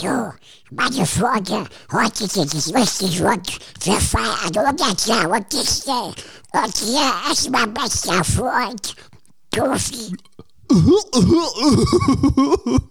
So, meine Freunde, heute geht es richtig rund. Wir feiern 100 Jahre Disney. Und hier ist mein bester Freund, Goofy.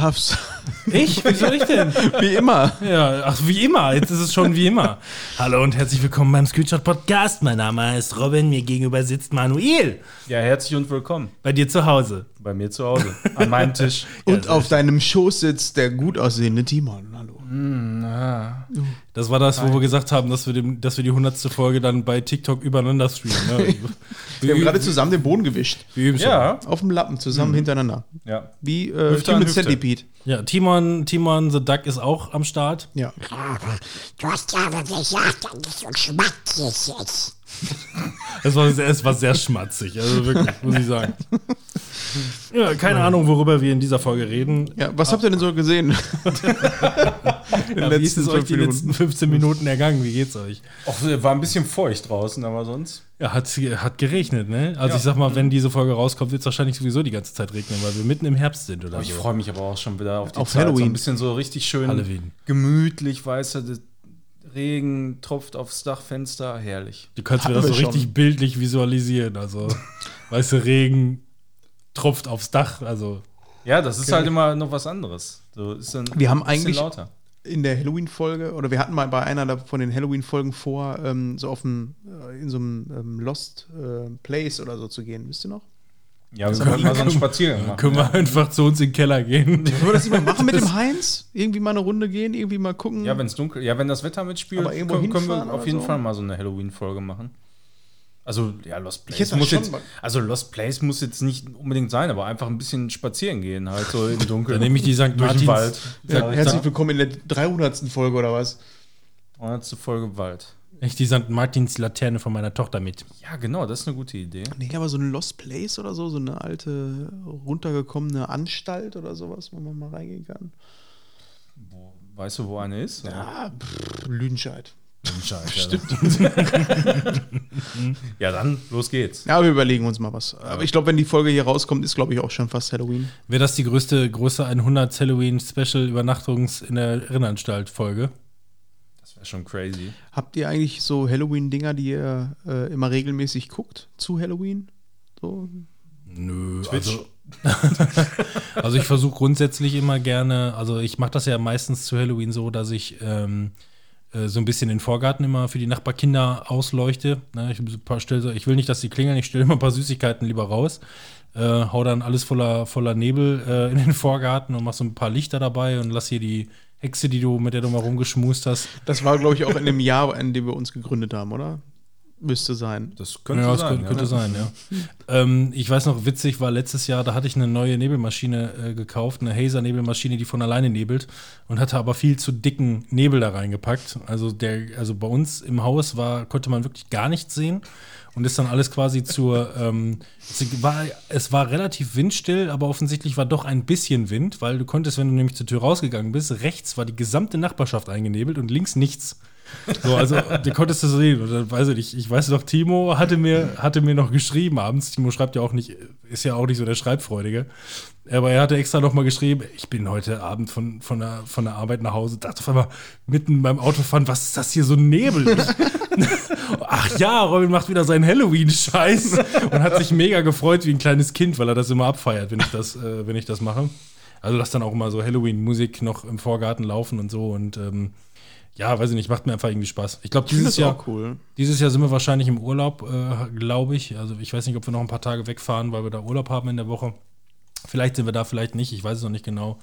Darfst. Ich? Wie soll ich denn? Wie immer. Ja, ach, wie immer. Jetzt ist es schon wie immer. Hallo und herzlich willkommen beim Screenshot Podcast. Mein Name ist Robin. Mir gegenüber sitzt Manuel. Ja, herzlich und willkommen Bei dir zu Hause. bei mir zu Hause, an meinem Tisch. Und auf deinem Schoß sitzt der gut aussehende Timon. Hallo. Das war das, wo wir gesagt haben, dass wir, dem, dass wir die hundertste Folge dann bei TikTok übereinander streamen. Ne? Wir haben gerade zusammen den Boden gewischt. wir. Ja, Auf dem Lappen, zusammen hintereinander. ja. Wie äh, Hüfte Human Hüfte. Centipede. Ja, Timon, Timon the Duck ist auch am Start. Ja. Du hast ja aber gesagt, dass es so schmatzig ist. Es war, sehr, es war sehr schmatzig, also wirklich, muss ich sagen. Ja, keine Ahnung, worüber wir in dieser Folge reden. ja. Was habt ihr denn so gesehen? In Ja, wie ist es euch die Minuten. letzten 15 Minuten ergangen? Wie geht's euch? Auch, war ein bisschen feucht draußen, aber sonst. Ja, hat, hat geregnet, ne? Also Ja. ich sag mal, wenn diese Folge rauskommt, wird es wahrscheinlich sowieso die ganze Zeit regnen, weil wir mitten im Herbst sind oder Ich so. freue mich aber auch schon wieder auf die Auf Zeit. So Halloween. ein bisschen so richtig schön Halloween. gemütlich, weißt du, das Regen tropft aufs Dachfenster, herrlich. Du kannst mir Hatten das so schon. richtig bildlich visualisieren. Also, weißt du, Regen tropft aufs Dach. Also, Ja, das ist halt immer noch was anderes. So ist dann Wir haben eigentlich- lauter. In der Halloween-Folge, oder wir hatten mal bei einer von den Halloween-Folgen vor, ähm, so auf dem, äh, in so einem ähm, Lost äh, Place oder so zu gehen. Wisst ihr noch? Ja, wir können mal so einen Spaziergang machen. können wir einfach zu uns in den Keller gehen. Wollen wir das mal machen mit dem Heinz? Irgendwie mal eine Runde gehen, irgendwie mal gucken. Ja, wenn es dunkel, ja, wenn das Wetter mitspielt, Aber irgendwo können, können wir auf jeden so? Fall mal so eine Halloween-Folge machen. Also, ja, Lost Place muss jetzt, also Lost Place muss jetzt nicht unbedingt sein, aber einfach ein bisschen spazieren gehen, halt so im Dunkeln. Dann nehme ich die St. durch den Martins. Wald. Ja, herzlich willkommen in der 300. Folge oder was? 300. Folge Wald. Ich die St. Martins Laterne von meiner Tochter mit. Ja, genau, das ist eine gute Idee. Nee, aber so ein Lost Place oder so, so eine alte, runtergekommene Anstalt oder sowas, wo man mal reingehen kann. Wo, weißt du, wo eine ist? Ja, pff, Lüdenscheid. Stimmt. ja, dann los geht's. Ja, wir überlegen uns mal was. Aber ich glaube, wenn die Folge hier rauskommt, ist, glaube ich, auch schon fast Halloween. Wäre das die größte, größte 100 Halloween Special Übernachtungs in der Irrenanstalt Folge? Das wäre schon crazy. Habt ihr eigentlich so Halloween-Dinger, die ihr äh, immer regelmäßig guckt zu Halloween? So? Nö, Twitch. also, also ich versuche grundsätzlich immer gerne, also ich mache das ja meistens zu Halloween so, dass ich ähm, äh, so ein bisschen den Vorgarten immer für die Nachbarkinder ausleuchte. Ne, ich, stell so, ich will nicht, dass sie klingeln, ich stelle immer ein paar Süßigkeiten lieber raus. Äh, hau dann alles voller, voller Nebel äh, in den Vorgarten und mach so ein paar Lichter dabei und lass hier die Hexe, die du, mit der du mal rumgeschmust hast. Das war, glaube ich, auch in dem Jahr, in dem wir uns gegründet haben, oder? Müsste sein. Das könnte ja, das sein. könnte, könnte sein, ja. ähm, ich weiß noch, witzig war letztes Jahr, da hatte ich eine neue Nebelmaschine äh, gekauft, eine Hazer-Nebelmaschine, die von alleine nebelt und hatte aber viel zu dicken Nebel da reingepackt. Also der, also bei uns im Haus war, konnte man wirklich gar nichts sehen und ist dann alles quasi zur, ähm, es war, es war relativ windstill, aber offensichtlich war doch ein bisschen Wind, weil du konntest, wenn du nämlich zur Tür rausgegangen bist, rechts war die gesamte Nachbarschaft eingenebelt und links nichts. So, also, du konntest das sehen. Und dann weiß ich nicht, ich weiß noch, Timo hatte mir, hatte mir noch geschrieben abends. Timo schreibt ja auch nicht, ist ja auch nicht so der Schreibfreudige. Aber er hatte extra noch mal geschrieben, ich bin heute Abend von, von, der, von der Arbeit nach Hause, dachte auf einmal mitten beim Autofahren, was ist das hier so ein Nebel? Ach ja, Robin macht wieder seinen Halloween-Scheiß und hat sich mega gefreut wie ein kleines Kind, weil er das immer abfeiert, wenn ich das, äh, wenn ich das mache. Also lass dann auch immer so Halloween-Musik noch im Vorgarten laufen und so und ähm, ja, weiß ich nicht, macht mir einfach irgendwie Spaß. Ich glaube, dieses das Jahr, cool. dieses Jahr sind wir wahrscheinlich im Urlaub, äh, glaube ich. Also ich weiß nicht, ob wir noch ein paar Tage wegfahren, weil wir da Urlaub haben in der Woche. Vielleicht sind wir da, vielleicht nicht, ich weiß es noch nicht genau.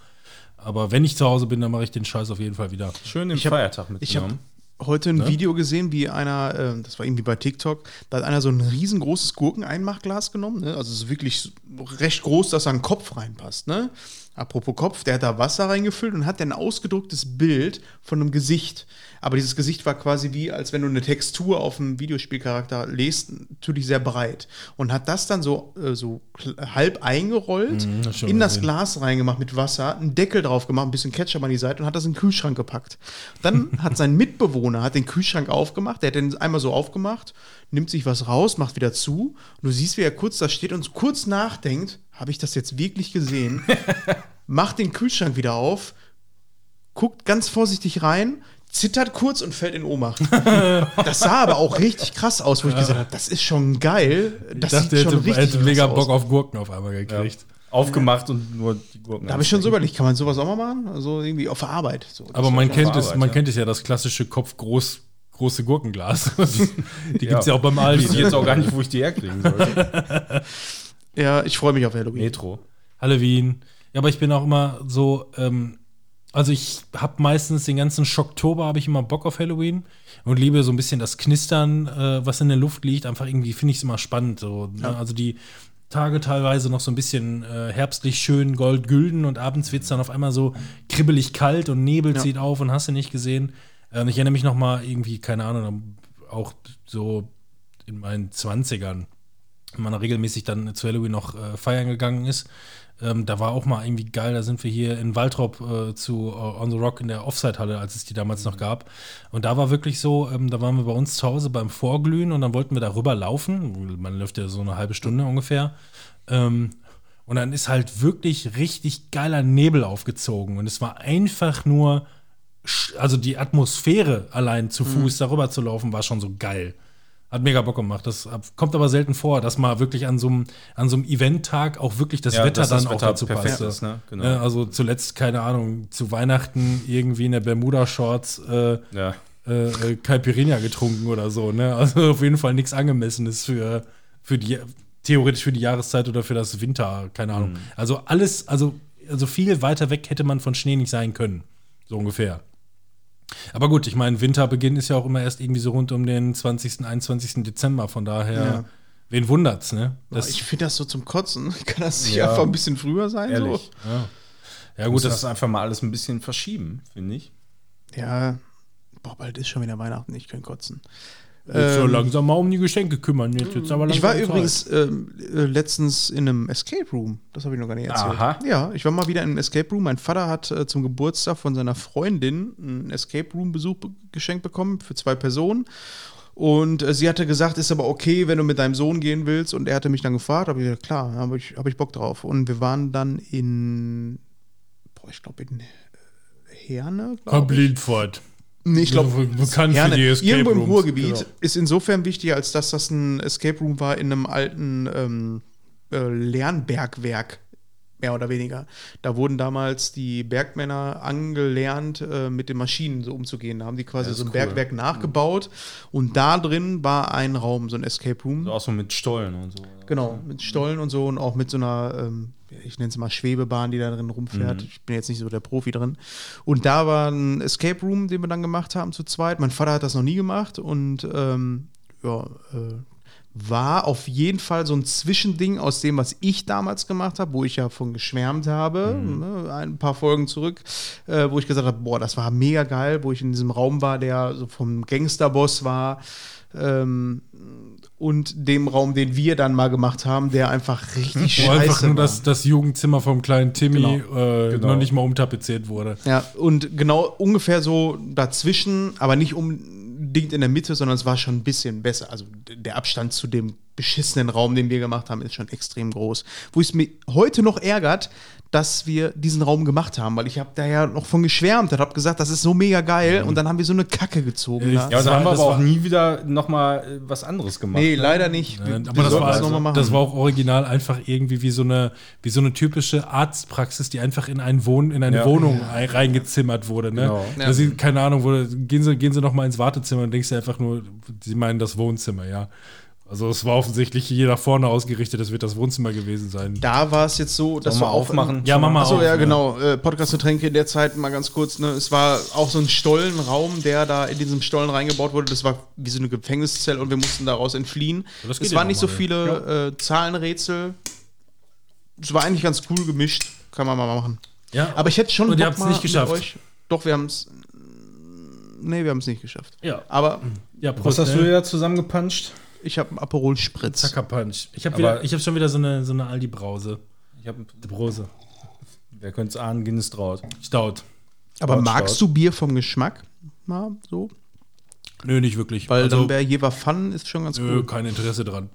Aber wenn ich zu Hause bin, dann mache ich den Scheiß auf jeden Fall wieder. Schön den hab- Feiertag Ich habe mitgenommen. heute ein Ne? Video gesehen, wie einer, äh, das war irgendwie bei TikTok, da hat einer so ein riesengroßes Gurkeneinmachglas genommen. Ne? Also es ist wirklich recht groß, dass da ein Kopf reinpasst. Ne? Apropos Kopf, der hat da Wasser reingefüllt und hat dann ein ausgedrucktes Bild von einem Gesicht. Aber dieses Gesicht war quasi wie, als wenn du eine Textur auf einem Videospielcharakter lest, natürlich sehr breit. Und hat das dann so, äh, so halb eingerollt, Mhm, das in das. Glas reingemacht mit Wasser, einen Deckel drauf gemacht, ein bisschen Ketchup an die Seite und hat das in den Kühlschrank gepackt. Dann hat sein Mitbewohner hat den Kühlschrank aufgemacht, der hat den einmal so aufgemacht, nimmt sich was raus, macht wieder zu. Und du siehst, wie er kurz da steht und kurz nachdenkt, habe ich das jetzt wirklich gesehen? macht den Kühlschrank wieder auf, guckt ganz vorsichtig rein, zittert kurz und fällt in Ohnmacht. das sah aber auch richtig krass aus, wo ich gesagt habe, das ist schon geil. Das ich dachte, er sieht schon hätte, er hätte richtig mega Bock aus. auf Gurken auf einmal gekriegt. Aufgemacht und nur die Gurken. Da habe ich schon so überlegt, kann man sowas auch mal machen? Also irgendwie auf der Arbeit. So, Aber man kennt, auf es, Arbeit, man ja. kennt es ja, das klassische Kopf groß, große Gurkenglas. die Ja. gibt es ja auch beim Ich Aldi. wüsste Ne? jetzt auch gar nicht, wo ich die herkriegen sollte. Ja, ich freue mich auf Halloween. Metro. Halloween. Ja, aber ich bin auch immer so, ähm, also ich habe meistens den ganzen Schocktober habe ich immer Bock auf Halloween und liebe so ein bisschen das Knistern, äh, was in der Luft liegt. Einfach irgendwie finde ich es immer spannend. So, ne? Also die Tage teilweise noch so ein bisschen äh, herbstlich schön gold-gülden und abends wird es dann auf einmal so kribbelig kalt und Nebel Ja. zieht auf und hast du nicht gesehen. Ähm, ich erinnere mich noch mal irgendwie, keine Ahnung, auch so in meinen 20ern, wenn man regelmäßig dann zu Halloween noch äh, feiern gegangen ist. Ähm, da war auch mal irgendwie geil, da sind wir hier in Waltrop äh, zu äh, On the Rock in der Offside-Halle, als es die damals noch gab. Und da war wirklich so, ähm, da waren wir bei uns zu Hause beim Vorglühen und dann wollten wir darüber laufen. Man läuft ja so eine halbe Stunde ungefähr. Ähm, und dann ist halt wirklich richtig geiler Nebel aufgezogen. Und es war einfach nur, also die Atmosphäre allein zu Fuß darüber zu laufen, war schon so geil. Hat mega Bock gemacht. Das kommt aber selten vor, dass mal wirklich an so einem an so einem Eventtag auch wirklich das Ja, Wetter dass das dann auch Wetter dazu passt. ist, ne? Genau. Ne, Also zuletzt, keine Ahnung, zu Weihnachten irgendwie in der Bermuda-Shorts äh, Ja. äh, äh, Caipirinha getrunken oder so. Ne? Also auf jeden Fall nichts Angemessenes für, für die, theoretisch für die Jahreszeit oder für das Winter, keine Ahnung. Mhm. Also alles, also, also viel weiter weg hätte man von Schnee nicht sein können. So ungefähr. Aber gut, ich meine, Winterbeginn ist ja auch immer erst irgendwie so rund um den 20., 21. Dezember. Von daher, Ja. wen wundert's, ne? Das, ich finde das so zum Kotzen. Kann das nicht Ja. einfach ein bisschen früher sein? Ehrlich. ja, Gut, gut, das das, einfach mal alles ein bisschen verschieben, finde ich. So? Ja. Boah, bald ist schon wieder Weihnachten. Ich kann kotzen. Jetzt so Ähm, langsam mal um die Geschenke kümmern. Jetzt wird's aber Ich war langsam übrigens Zeit. ähm, äh, letztens in einem Escape Room. Das habe ich noch gar nicht erzählt. Aha. Ja, ich war mal wieder in einem Escape Room. Mein Vater hat äh, zum Geburtstag von seiner Freundin einen Escape Room Besuch be geschenkt bekommen für zwei Personen. Und äh, sie hatte gesagt, ist aber okay, wenn du mit deinem Sohn gehen willst. Und er hatte mich dann gefragt, habe ich gesagt, klar, habe ich, hab ich Bock drauf. Und wir waren dann in, boah, ich glaube in Herne, glaub ich. Blindfort. Nee, ich glaube, bekannt Gerne. für die Escape Irgendwo im Rooms. Ruhrgebiet Genau. ist insofern wichtig, als dass das ein Escape Room war in einem alten ähm, äh, Lernbergwerk, mehr oder weniger. Da wurden damals die Bergmänner angelernt, äh, mit den Maschinen so umzugehen. Da haben die quasi so ein cool. Bergwerk nachgebaut und da drin war ein Raum, so ein Escape Room. So auch so mit Stollen und so. Genau, mit Stollen und so und auch mit so einer, ähm, ich nenne es mal Schwebebahn, die da drin rumfährt. Ich bin jetzt nicht so der Profi drin. Und da war ein Escape Room, den wir dann gemacht haben zu zweit. Mein Vater hat das noch nie gemacht und ähm, ja, äh, war auf jeden Fall so ein Zwischending aus dem, was ich damals gemacht habe, wo ich ja von geschwärmt habe, ne, ein paar Folgen zurück, äh, wo ich gesagt habe, boah, das war mega geil, wo ich in diesem Raum war, der so vom Gangsterboss war. Ähm, und dem Raum, den wir dann mal gemacht haben, der einfach richtig Wo einfach scheiße nur war. das, das Jugendzimmer vom kleinen Timmy Genau. Äh, Genau. noch nicht mal umtapeziert wurde. Ja, und genau ungefähr so dazwischen, aber nicht unbedingt in der Mitte, sondern es war schon ein bisschen besser. Also der Abstand zu dem beschissenen Raum, den wir gemacht haben, ist schon extrem groß. Wo es mir heute noch ärgert, dass wir diesen Raum gemacht haben, weil ich habe da ja noch von geschwärmt und habe gesagt, das ist so mega geil und dann haben wir so eine Kacke gezogen. Ich- da. Ja, Das und dann haben wir aber auch nie wieder nochmal was anderes gemacht. nee, ne? leider nicht. Ja, aber das war, machen. das war auch original einfach irgendwie wie so eine, wie so eine typische Arztpraxis, die einfach in, einen Wohn, in eine Ja. Wohnung ein- reingezimmert wurde. Ne? Genau. Sie, keine Ahnung, wo, gehen, sie, gehen sie noch mal ins Wartezimmer und denkst dir einfach nur, sie meinen das Wohnzimmer, ja. Also es war offensichtlich hier nach vorne ausgerichtet, das wird das Wohnzimmer gewesen sein. Da war es jetzt so, dass Sollen wir aufmachen? Ja, mach mal Achso, auf, ja, genau. Äh, Podcast zu Tränke in der Zeit mal ganz kurz. Ne? Es war auch so ein Stollenraum, der da in diesem Stollen reingebaut wurde. Das war wie so eine Gefängniszelle und wir mussten daraus entfliehen. das es ja waren nicht so viele äh, Zahlenrätsel. Es war eigentlich ganz cool gemischt. Kann man mal machen. Ja, Aber ich hätte schon Und ihr habt's mal nicht geschafft. euch. Doch, wir haben es. Nee, wir haben es nicht geschafft. ja. Aber ja Was Prost, hast ne? du da zusammengepanscht? Ich habe einen Aperol Spritz. Zacker Punch. Ich habe Aber- wieder, ich habe schon wieder so eine, so eine Aldi-Brause. Ich habe, Die Brause. wer könnte es ahnen, Guinness traut. Staut. Aber Schaut, magst du Bier vom Geschmack? Mal so? Nö, nicht wirklich. Weil also, dann wäre Jever Fun ist schon ganz nö, cool. kein Interesse dran.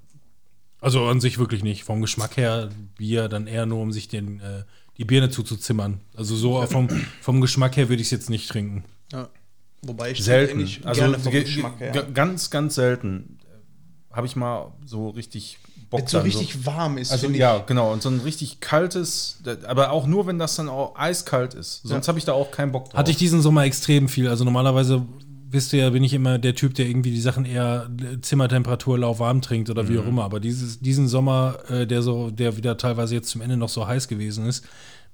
Also an sich wirklich nicht. Vom Geschmack her Bier dann eher nur, um sich den, äh, die Birne zuzuzimmern. Also so vom, vom Geschmack her würde ich es jetzt nicht trinken. Ja. Wobei ich Selten. eigentlich Also gerne vom ge- Geschmack her. ganz, ganz selten habe ich mal so richtig Bock Wenn so richtig warm ist, Also ja, genau. Und so ein richtig kaltes, aber auch nur, wenn das dann auch eiskalt ist. Sonst Ja. habe ich da auch keinen Bock drauf. Hatte ich diesen Sommer extrem viel. Also normalerweise wisst ihr ja, bin ich immer der Typ, der irgendwie die Sachen eher Zimmertemperatur lauwarm trinkt oder wie auch immer. Aber dieses, diesen Sommer, äh, der so, der wieder teilweise jetzt zum Ende noch so heiß gewesen ist,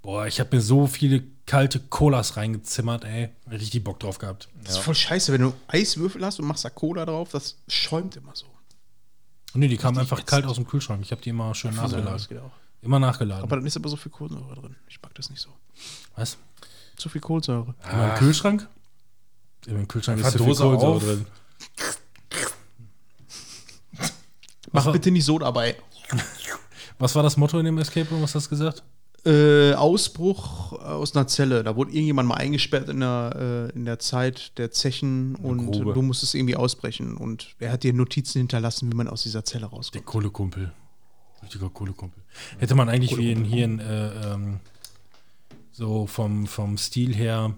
boah, ich habe mir so viele kalte Colas reingezimmert, ey. Richtig Bock drauf gehabt. Das ist voll scheiße, wenn du Eiswürfel hast und machst da Cola drauf, das schäumt immer so. Nee, die kamen einfach kalt aus dem Kühlschrank. Ich habe die immer schön nachgeladen. das geht auch. Immer nachgeladen. Aber dann ist aber so viel Kohlensäure drin. Ich mag das nicht so. Was? Zu viel Kohlensäure. Immer im Kühlschrank? Im Kühlschrank ist zu viel Kohlensäure auf. drin. Mach bitte nicht so dabei. Was war das Motto in dem Escape Room? Was hast du gesagt? Äh, Ausbruch aus einer Zelle. Da wurde irgendjemand mal eingesperrt in der, äh, in der Zeit der Zechen und Grube. du musstest irgendwie ausbrechen. Und er hat dir Notizen hinterlassen, wie man aus dieser Zelle Der rauskommt. Kohlekumpel. Richtiger Kohlekumpel. Hätte man eigentlich wie in, hier in, äh, ähm, so vom, vom Stil her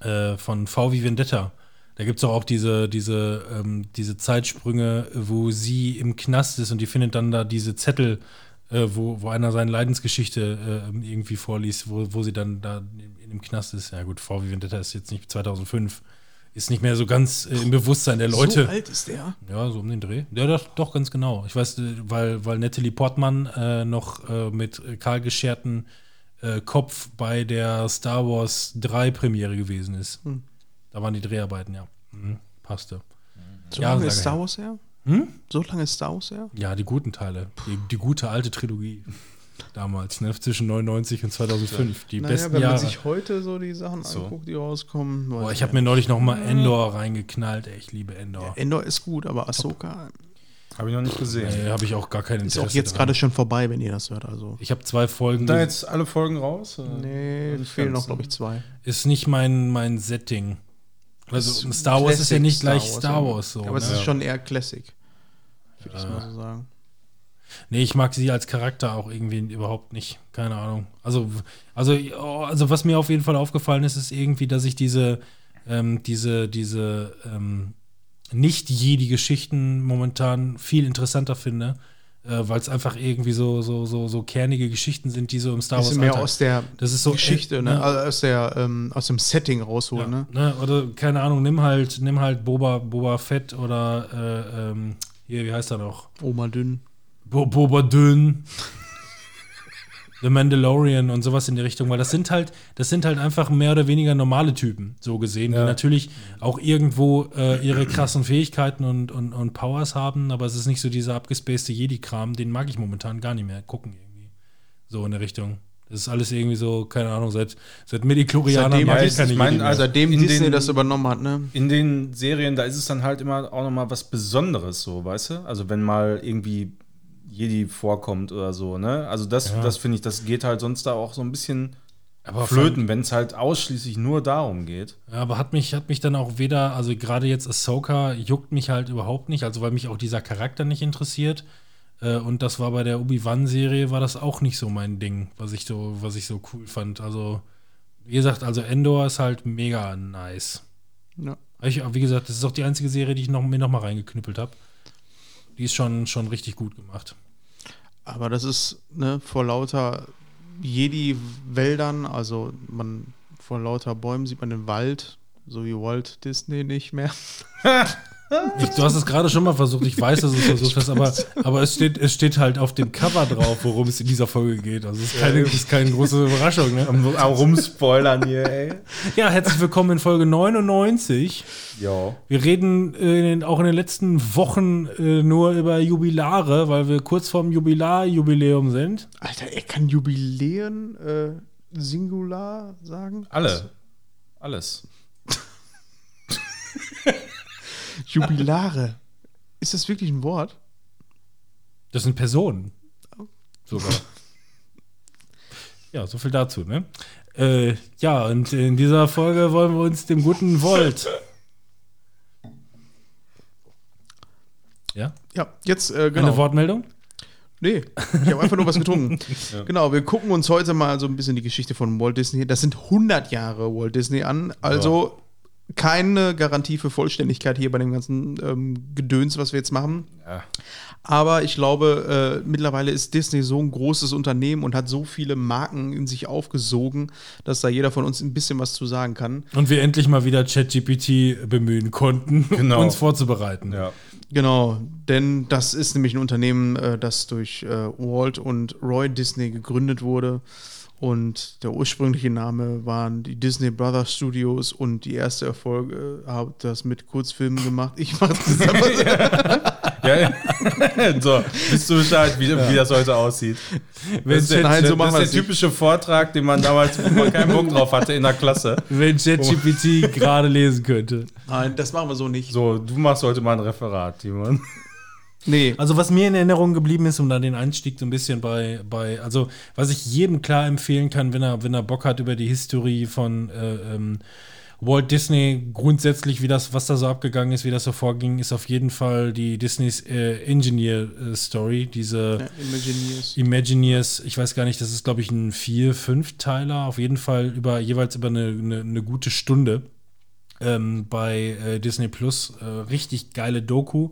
äh, von V wie Vendetta. Da gibt es auch diese, diese, ähm, diese Zeitsprünge, wo sie im Knast ist und die findet dann da diese Zettel, äh, wo, wo einer seine Leidensgeschichte äh, irgendwie vorliest, wo, wo sie dann da in, dem Knast ist. Ja gut, V wie Vendetta ist jetzt nicht 2005. Ist nicht mehr so ganz äh, im Bewusstsein der Leute. So alt ist der. Ja, so um den Dreh. Ja, doch, doch ganz genau. Ich weiß, äh, weil, weil Natalie Portman äh, noch äh, mit kahl gescherten Kopf bei der Star Wars 3 Premiere gewesen ist. Da waren die Dreharbeiten, ja. Mhm, passte. So Ja, lange ist Star. Wars her? So lange ist Star Wars her? Ja, die guten Teile. Die, die gute alte Trilogie. Damals, ne? Zwischen 99 und 2005. Die Naja, besten wenn man Jahre. sich heute so die Sachen So. anguckt, die rauskommen. Boah, ich habe mir neulich noch mal Endor reingeknallt. Ey, ich liebe Endor. Endor ist gut, aber Ahsoka Habe ich noch nicht gesehen. Äh, habe ich auch gar keinen ist Interesse auch jetzt gerade schon vorbei, wenn ihr das hört. Also. Ich habe zwei Folgen. Da jetzt alle Folgen raus? oder? Nee, Nicht fehlen noch, glaube ich, zwei. ist nicht mein, mein Setting. Also ist Star Wars ist ja Classic nicht gleich Star Star Wars, Wars so. aber es ne? ist schon eher Classic. Würde ich mal so sagen. Nee, ich mag sie als Charakter auch irgendwie überhaupt nicht. Keine Ahnung. Also, also, also was mir auf jeden Fall aufgefallen ist, ist irgendwie, dass ich diese, ähm, diese, diese ähm, nicht jedi Geschichten momentan viel interessanter finde, äh, weil es einfach irgendwie so, so, so, so kernige Geschichten sind, die so im Star Wars mehr Alltag- aus der Das ist so, Geschichte, äh, ne? ne? Also aus, der, ähm, aus dem Setting rausholen. Ja, Ne? ne? Oder keine Ahnung, nimm halt, nimm halt Boba, Boba Fett oder äh, ähm, hier, wie heißt er noch? Oma Dünn. Bo Boba Dünn. The Mandalorian und sowas in die Richtung, weil das sind halt, das sind halt einfach mehr oder weniger normale Typen, so gesehen, die Ja. natürlich auch irgendwo äh, ihre krassen Fähigkeiten und, und, und Powers haben, aber es ist nicht so dieser abgespacede Jedi-Kram, den mag ich momentan gar nicht mehr gucken irgendwie. So in der Richtung. Das ist alles irgendwie so, keine Ahnung, seit, seit Midi-Chlorianern Seitdem mag ich keine ich mein, also- Seitdem in Disney den- das übernommen hat, ne? In den Serien, da ist es dann halt immer auch nochmal was Besonderes, so, weißt du? Also wenn mal irgendwie Jedi vorkommt oder so, ne? Also das, Ja. das finde ich, das geht halt sonst da auch so ein bisschen Aber flöten, wenn es halt ausschließlich nur darum geht. Ja, aber hat mich, hat mich dann auch weder, also gerade jetzt Ahsoka juckt mich halt überhaupt nicht, also weil mich auch dieser Charakter nicht interessiert. Äh, und das war bei der Obi-Wan-Serie, war das auch nicht so mein Ding, was ich so, was ich so cool fand. Also, wie gesagt, also Endor ist halt mega nice. Ja. Ich, wie gesagt, das ist auch die einzige Serie, die ich noch, mir noch mal reingeknüppelt habe. Die ist schon, schon richtig gut gemacht. Aber das ist ne, vor lauter Jedi-Wäldern, also man vor lauter Bäumen sieht man den Wald, so wie Walt Disney nicht mehr. Ich, du hast es gerade schon mal versucht, ich weiß, dass du es versucht hast, aber, aber es, steht, es steht halt auf dem Cover drauf, worum es in dieser Folge geht. Also es ist keine, es ist keine große Überraschung. Ne? Am, rumspoilern hier, ey. Ja, herzlich willkommen in Folge 99. Ja. Wir reden äh, in den, auch in den letzten Wochen äh, nur über Jubilare, weil wir kurz vorm Jubilar-Jubiläum sind. Alter, er kann Jubiläen äh, Singular sagen? Alle. Alles. Jubilare. Ist das wirklich ein Wort? Das sind Personen. Sogar. Ja, so viel dazu, ne? Äh, ja, und in dieser Folge wollen wir uns dem guten Volt. Ja? Ja, jetzt, äh, genau. Eine Wortmeldung? Nee, ich habe einfach nur was getrunken. Genau, wir gucken uns heute mal so ein bisschen die Geschichte von Walt Disney. Das sind 100 Jahre Walt Disney an. Also keine Garantie für Vollständigkeit hier bei dem ganzen ähm, Gedöns, was wir jetzt machen. Ja. Aber ich glaube, äh, mittlerweile ist Disney so ein großes Unternehmen und hat so viele Marken in sich aufgesogen, dass da jeder von uns ein bisschen was zu sagen kann. Und wir endlich mal wieder ChatGPT bemühen konnten, Genau. um uns vorzubereiten. Ja. Genau, denn das ist nämlich ein Unternehmen, äh, das durch äh, Walt und Roy Disney gegründet wurde. Und der ursprüngliche Name waren die Disney Brothers Studios und die erste Erfolge äh, hat das mit Kurzfilmen gemacht. Ich mach das aber Ja, ja. so, bist du Bescheid, wie, wie das heute aussieht. Das ist der, Nein, so machen das ist der nicht. typische Vortrag, den man damals, wo man keinen Bock drauf hatte in der Klasse. Wenn ChatGPT gerade lesen könnte. Nein, das machen wir so nicht. So, du machst heute mal ein Referat, Timon. Nee. Also was mir in Erinnerung geblieben ist, um dann den Einstieg so ein bisschen bei, bei also was ich jedem klar empfehlen kann, wenn er, wenn er Bock hat über die Historie von äh, ähm, Walt Disney, grundsätzlich, wie das, was da so abgegangen ist, wie das so vorging, ist auf jeden Fall die Disneys äh, Engineer äh, Story, diese Ja, Imagineers. Imagineers, ich weiß gar nicht, das ist, glaube ich, ein vier, fünf Teiler, auf jeden Fall über jeweils über eine, eine, eine gute Stunde ähm, bei äh, Disney Plus. Äh, richtig geile Doku.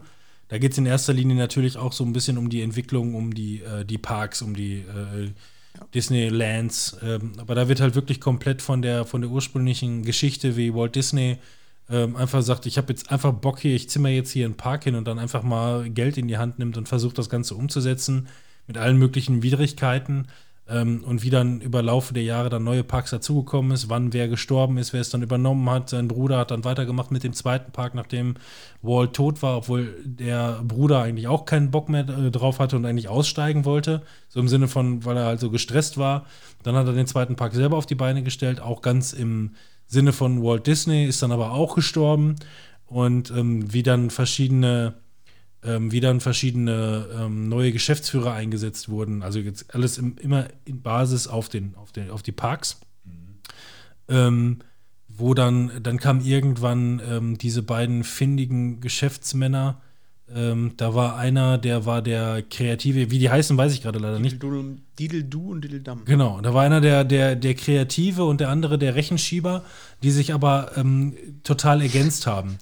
Da geht es in erster Linie natürlich auch so ein bisschen um die Entwicklung, um die, äh, die Parks, um die äh, Disneylands. Ähm, aber da wird halt wirklich komplett von der, von der ursprünglichen Geschichte, wie Walt Disney ähm, einfach sagt, ich habe jetzt einfach Bock hier, ich zimmer jetzt hier einen Park hin und dann einfach mal Geld in die Hand nimmt und versucht das Ganze umzusetzen mit allen möglichen Widrigkeiten ähm, und wie dann über Laufe der Jahre dann neue Parks dazugekommen ist, wann wer gestorben ist, wer es dann übernommen hat. Sein Bruder hat dann weitergemacht mit dem zweiten Park, nachdem Walt tot war, obwohl der Bruder eigentlich auch keinen Bock mehr äh, drauf hatte und eigentlich aussteigen wollte. So im Sinne von, weil er halt so gestresst war. Dann hat er den zweiten Park selber auf die Beine gestellt, auch ganz im Sinne von Walt Disney, ist dann aber auch gestorben. Und ähm, wie dann verschiedene ähm, wie dann verschiedene ähm, neue Geschäftsführer eingesetzt wurden. Also jetzt alles im, immer in Basis auf, den, auf, den, auf die Parks. Ähm, wo dann, dann kam irgendwann ähm, diese beiden findigen Geschäftsmänner. Ähm, da war einer, der war der Kreative, wie die heißen, weiß ich gerade leider nicht. Didel-Du und Didel-Dam. Genau, da war einer der, der, der Kreative und der andere der Rechenschieber, die sich aber ähm, total ergänzt haben.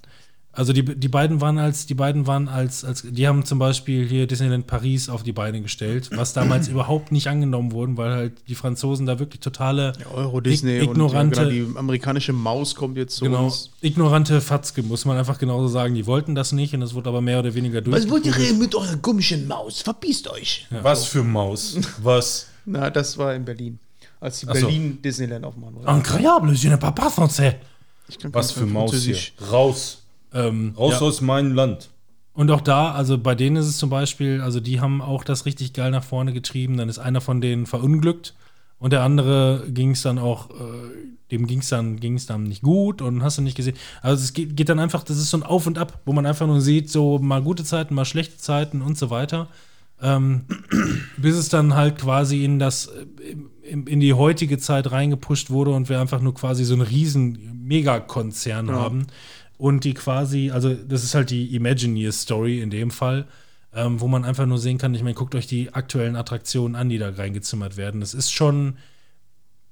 Also die, die beiden waren als, die beiden waren als, als, die haben zum Beispiel hier Disneyland Paris auf die Beine gestellt, was damals überhaupt nicht angenommen wurden, weil halt die Franzosen da wirklich totale Euro Disney ig- ignorante, und ja, genau, die amerikanische Maus kommt jetzt zu genau, uns. ignorante Fatzke, muss man einfach genauso sagen. Die wollten das nicht und es wurde aber mehr oder weniger Was wollt ihr mit eurer komischen Maus? Verpisst euch. Was für Maus? Was? Na, das war in Berlin. Als die so. Berlin Disneyland aufmachen wollten. Incroyable, je ne parle pas français. Was für Maus hier? Raus. Ähm, Raus ja. aus meinem Land. Und auch da, also bei denen ist es zum Beispiel, also die haben auch das richtig geil nach vorne getrieben. Dann ist einer von denen verunglückt und der andere ging es dann auch, äh, dem ging es dann, ging's dann nicht gut und hast du nicht gesehen. Also es geht, geht dann einfach, das ist so ein Auf und Ab, wo man einfach nur sieht, so mal gute Zeiten, mal schlechte Zeiten und so weiter. Ähm, bis es dann halt quasi in das, äh, in, in die heutige Zeit reingepusht wurde und wir einfach nur quasi so einen riesen Megakonzern haben. Und die quasi, also das ist halt die Imagineer-Story in dem Fall, ähm, wo man einfach nur sehen kann, ich meine, guckt euch die aktuellen Attraktionen an, die da reingezimmert werden. Das ist schon,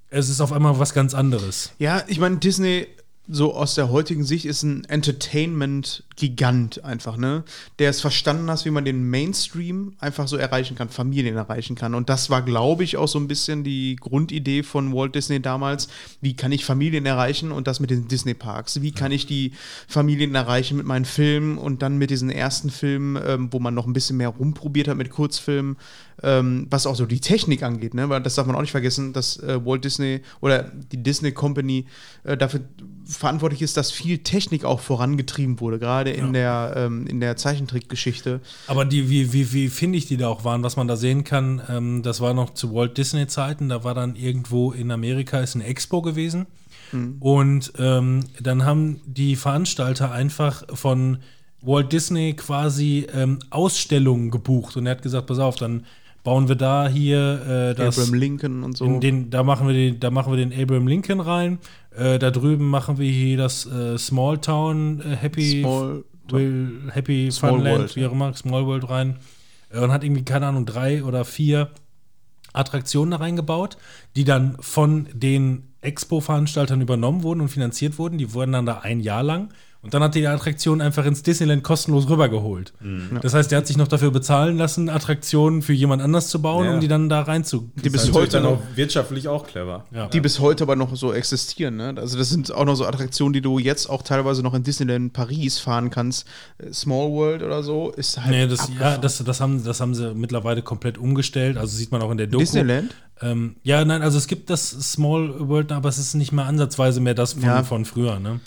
es ist auf einmal was ganz anderes. Ja, ich meine, Disney so aus der heutigen Sicht ist ein Entertainment-Gigant einfach, ne? Der es verstanden hat, wie man den Mainstream einfach so erreichen kann, Familien erreichen kann. Und das war, glaube ich, auch so ein bisschen die Grundidee von Walt Disney damals. Wie kann ich Familien erreichen und das mit den Disney-Parks? Wie kann ich die Familien erreichen mit meinen Filmen und dann mit diesen ersten Filmen, ähm, wo man noch ein bisschen mehr rumprobiert hat mit Kurzfilmen, ähm, was auch so die Technik angeht, ne? Weil das darf man auch nicht vergessen, dass äh, Walt Disney oder die Disney Company äh, dafür verantwortlich ist, dass viel Technik auch vorangetrieben wurde, gerade in der ähm, in der Zeichentrickgeschichte. Aber die, wie, wie, wie findig die da auch waren, was man da sehen kann, ähm, das war noch zu Walt Disney-Zeiten, da war dann irgendwo in Amerika ist eine Expo gewesen. Und ähm, dann haben die Veranstalter einfach von Walt Disney quasi ähm, Ausstellungen gebucht. Und er hat gesagt, pass auf, dann bauen wir da hier äh, das. Abraham Lincoln und so. In den, da, machen wir den, da machen wir den Abraham Lincoln rein. Äh, da drüben machen wir hier das äh, Small Town äh, Happy, Small- Will, Happy Small Funland, World, wie auch immer, Small World rein. Äh, und hat irgendwie, keine Ahnung, drei oder vier Attraktionen da reingebaut, die dann von den Expo-Veranstaltern übernommen wurden und finanziert wurden. Die wurden dann da ein Jahr lang. Und dann hat er die Attraktion einfach ins Disneyland kostenlos rübergeholt. Mhm. Das heißt, er hat sich noch dafür bezahlen lassen, Attraktionen für jemand anders zu bauen, Ja. um die dann da rein zu. die bis heute dann noch, auch wirtschaftlich auch clever. Ja. die bis heute aber noch so existieren. Ne? Also das sind auch noch so Attraktionen, die du jetzt auch teilweise noch in Disneyland Paris fahren kannst. Äh, Small World oder so ist halt Nee, das, ja, das, das, haben, das haben sie mittlerweile komplett umgestellt. Also sieht man auch in der Doku. Disneyland? Ähm, ja, nein, also es gibt das Small World, aber es ist nicht mehr ansatzweise mehr das von, Ja. von früher. Ne?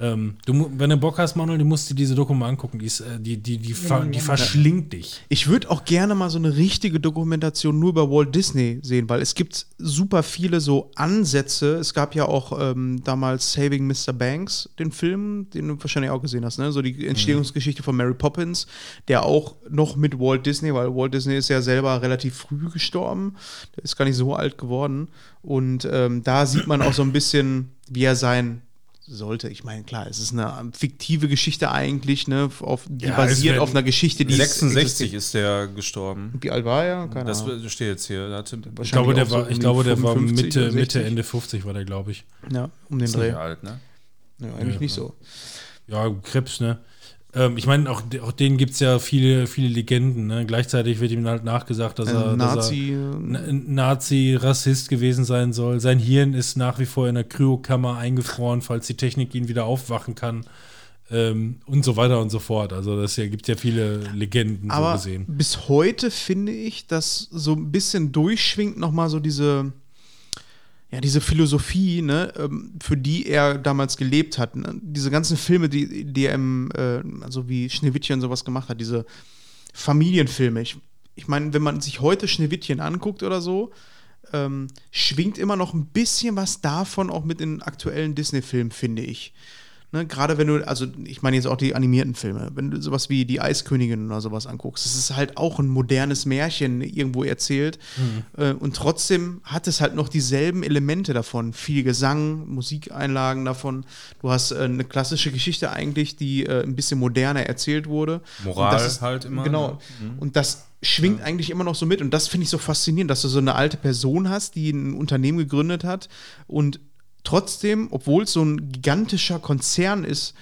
Ähm, du, wenn du Bock hast, Manuel, du musst dir diese Doku mal angucken. Die, ist, äh, die, die, die, ver, die verschlingt dich. Ich würde auch gerne mal so eine richtige Dokumentation nur über Walt Disney sehen, weil es gibt super viele so Ansätze. Es gab ja auch ähm, damals Saving Mr. Banks, den Film, den du wahrscheinlich auch gesehen hast, ne? So die Entstehungsgeschichte von Mary Poppins, der auch noch mit Walt Disney, weil Walt Disney ist ja selber relativ früh gestorben, der ist gar nicht so alt geworden. Und ähm, da sieht man auch so ein bisschen, wie er sein sollte. Ich meine, klar, es ist eine fiktive Geschichte eigentlich, ne? Auf, die Ja, basiert auf einer Geschichte, die 66 ist der gestorben. wie alt war er? Keine Das Ahnung. steht jetzt hier. Da hatte, Ich glaube, der so war, um ich glaube, der war 55 Mitte, oder 60. Mitte, Ende 50 war der, glaube ich. Ja, um den ist Dreh. nicht alt, ne? Ja, eigentlich nicht so. Ja, Krebs, ne? Ähm, ich meine, auch, auch denen gibt es ja viele, viele Legenden. Ne? Gleichzeitig wird ihm halt nachgesagt, dass er, dass er Nazi. ein ein Nazi, Rassist gewesen sein soll. Sein Hirn ist nach wie vor in der Kryokammer eingefroren, falls die Technik ihn wieder aufwachen kann. Ähm, und so weiter und so fort. Also das ja, gibt ja viele Legenden Aber so gesehen. bis heute finde ich, dass so ein bisschen durchschwingt nochmal so diese, ja, diese Philosophie, ne, ähm, für die er damals gelebt hat. Ne? Diese ganzen Filme, die, die er im, äh, also wie Schneewittchen sowas gemacht hat, diese Familienfilme. Ich, ich meine, wenn man sich heute Schneewittchen anguckt oder so, ähm, schwingt immer noch ein bisschen was davon auch mit den aktuellen Disney-Filmen, finde ich. Ne, Gerade wenn du, also ich meine jetzt auch die animierten Filme, wenn du sowas wie die Eiskönigin oder sowas anguckst, das ist halt auch ein modernes Märchen irgendwo erzählt. Äh, und trotzdem hat es halt noch dieselben Elemente davon. Viel Gesang, Musikeinlagen davon. Du hast äh, eine klassische Geschichte eigentlich, die äh, ein bisschen moderner erzählt wurde. Moral ist, halt immer, Genau. ne? Und das schwingt eigentlich immer noch so mit. Und das finde ich so faszinierend, dass du so eine alte Person hast, die ein Unternehmen gegründet hat und trotzdem, obwohl es so ein gigantischer Konzern ist,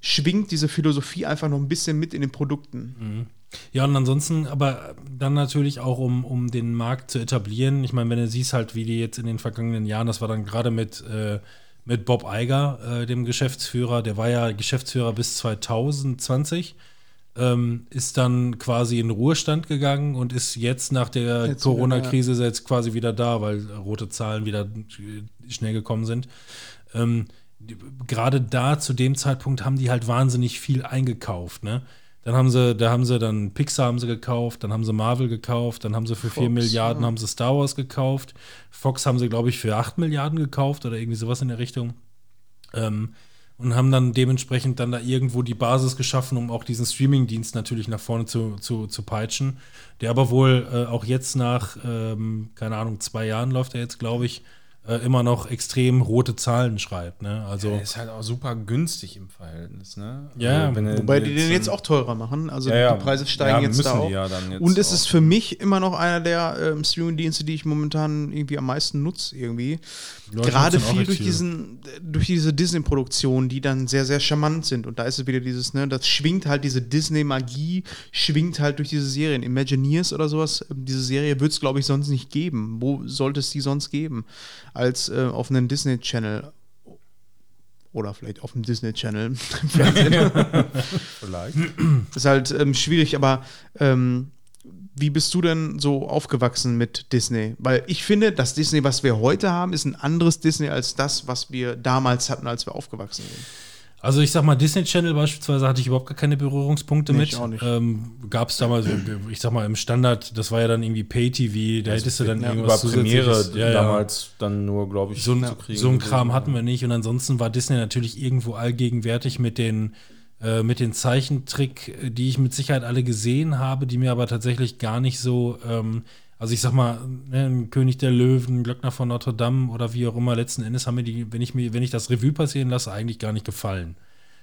schwingt diese Philosophie einfach noch ein bisschen mit in den Produkten. Ja, und ansonsten, aber dann natürlich auch, um, um den Markt zu etablieren. Ich meine, wenn du siehst halt, wie die jetzt in den vergangenen Jahren, das war dann gerade mit, äh, mit Bob Eiger, äh, dem Geschäftsführer, der war ja Geschäftsführer bis 2020, ähm, ist dann quasi in Ruhestand gegangen und ist jetzt nach der Corona-Krise jetzt quasi wieder da, weil rote Zahlen wieder äh, schnell gekommen sind. Ähm, gerade da zu dem Zeitpunkt haben die halt wahnsinnig viel eingekauft, ne? Dann haben sie, da haben sie dann Pixar haben sie gekauft, dann haben sie Marvel gekauft, dann haben sie für 4 Fox, Milliarden ja. haben sie Star Wars gekauft. Fox haben sie, glaube ich, für 8 Milliarden gekauft oder irgendwie sowas in der Richtung. Ähm, und haben dann dementsprechend dann da irgendwo die Basis geschaffen, um auch diesen Streaming-Dienst natürlich nach vorne zu, zu, zu peitschen. Der aber wohl äh, auch jetzt nach, ähm, keine Ahnung, zwei Jahren läuft er jetzt, glaube ich, äh, immer noch extrem rote Zahlen schreibt. Ne? Also Der ist halt auch super günstig im Verhältnis, ne? Ja, Also, wenn er Wobei die den jetzt auch teurer machen. Also Ja, ja. die Preise steigen Ja, jetzt müssen da die auch. ja dann jetzt Und es auch. ist für mich immer noch einer der ähm, Streaming-Dienste, die ich momentan irgendwie am meisten nutze irgendwie. Gerade viel durch diesen, durch diese Disney-Produktionen, die dann sehr, sehr charmant sind. Und da ist es wieder dieses, ne, das schwingt halt diese Disney-Magie, schwingt halt durch diese Serien. Imagineers oder sowas, ähm, diese Serie wird es, glaube ich, sonst nicht geben. Wo sollte es die sonst geben? Als äh, auf einem Disney-Channel. Oder vielleicht auf dem Disney-Channel. Vielleicht. ist halt ähm, schwierig, aber ähm, wie bist du denn so aufgewachsen mit Disney? Weil ich finde, das Disney, was wir heute haben, ist ein anderes Disney als das, was wir damals hatten, als wir aufgewachsen sind. Also ich sag mal, Disney Channel beispielsweise hatte ich überhaupt gar keine Berührungspunkte Nee, mit. ich auch nicht. Ähm, Gab es damals, ich sag mal, im Standard, das war ja dann irgendwie Pay-TV, da hättest du dann Ja, irgendwas über Premiere ja, ja. damals dann nur, glaube ich, So, ein- zu kriegen. so ein. Kram hatten wir nicht und ansonsten war Disney natürlich irgendwo allgegenwärtig mit den äh, mit den Zeichentrick, äh, die ich mit Sicherheit alle gesehen habe, die mir aber tatsächlich gar nicht so, ähm, also ich sag mal, ne, König der Löwen, Glöckner von Notre Dame oder wie auch immer, letzten Endes haben mir die, wenn ich mir, wenn ich das Revue passieren lasse, eigentlich gar nicht gefallen.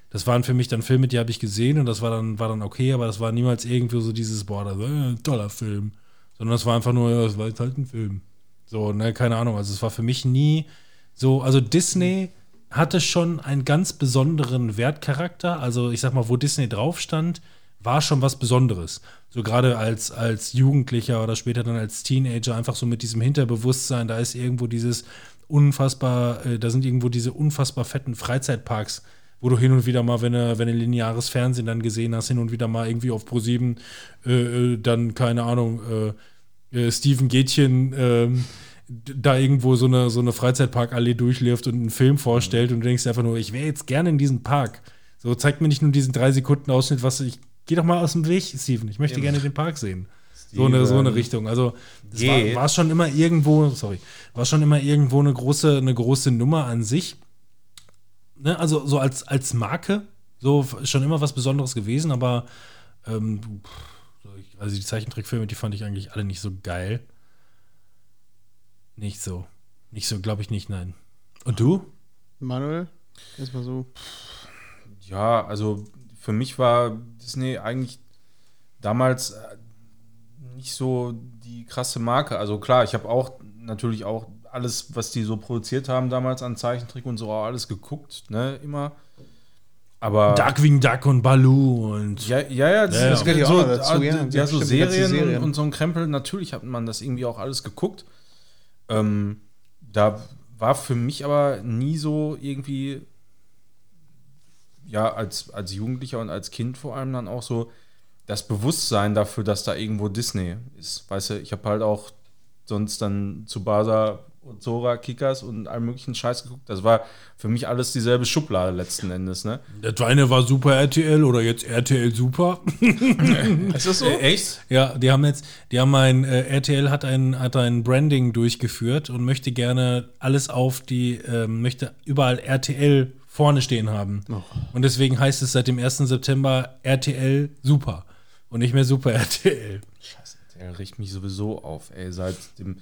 Das waren für mich dann Filme, die habe ich gesehen und das war dann, war dann okay, aber das war niemals irgendwo so dieses, boah, das ein toller Film. Sondern das war einfach nur, ja, das war jetzt halt ein Film. So, ne, keine Ahnung. Also es war für mich nie so, also Disney hatte schon einen ganz besonderen Wertcharakter. Also ich sag mal, wo Disney drauf stand, war schon was Besonderes. So gerade als, als Jugendlicher oder später dann als Teenager, einfach so mit diesem Hinterbewusstsein, da ist irgendwo dieses unfassbar, äh, da sind irgendwo diese unfassbar fetten Freizeitparks, wo du hin und wieder mal, wenn du, wenn du lineares Fernsehen dann gesehen hast, hin und wieder mal irgendwie auf Pro7 äh, äh, dann, keine Ahnung, äh, äh, Steven Gätchen ähm, da irgendwo so eine, so eine Freizeitparkallee durchläuft und einen Film vorstellt und du denkst einfach nur, ich wäre jetzt gerne in diesem Park. So, zeigt mir nicht nur diesen drei Sekunden Ausschnitt, was ich, geh doch mal aus dem Weg, Steven, ich möchte gerne den Park sehen. So eine, so eine. Richtung. Also, Geht. war, war schon immer irgendwo, sorry, war schon immer irgendwo eine große, eine große Nummer an sich. Ne? Also, so als, als Marke, so schon immer was Besonderes gewesen, aber ähm, also die Zeichentrickfilme, die fand ich eigentlich alle nicht so geil. Nicht so. Nicht so, glaube ich nicht, nein. Und du? Manuel, erstmal so. Ja, also für mich war Disney eigentlich damals äh, nicht so die krasse Marke. Also klar, ich habe auch natürlich auch alles, was die so produziert haben damals an Zeichentrick und so, auch alles geguckt, ne, immer. Aber Darkwing Duck und Baloo und ja, ja, ja, das, Ja, das ja. gehört ja so, dazu, ja. ja, ja, so Serien, Serien. und so ein Krempel, natürlich hat man das irgendwie auch alles geguckt. Ähm, da war für mich aber nie so irgendwie, ja, als, als Jugendlicher und als Kind vor allem dann auch so das Bewusstsein dafür, dass da irgendwo Disney ist. Weißt du, ich habe halt auch sonst dann zu Basa und Zora, Kickers und allem möglichen Scheiß geguckt. Das war für mich alles dieselbe Schublade letzten Endes, ne? das eine war Super RTL oder jetzt RTL Super. Ist das so? Äh, echt? Ja, die haben jetzt, die haben ein, äh, RTL hat ein, hat ein Branding durchgeführt und möchte gerne alles auf die, ähm, möchte überall RTL vorne stehen haben. Und deswegen heißt es seit dem 1. September RTL Super und nicht mehr Super RTL. Scheiße, der riecht mich sowieso auf, ey. Seit dem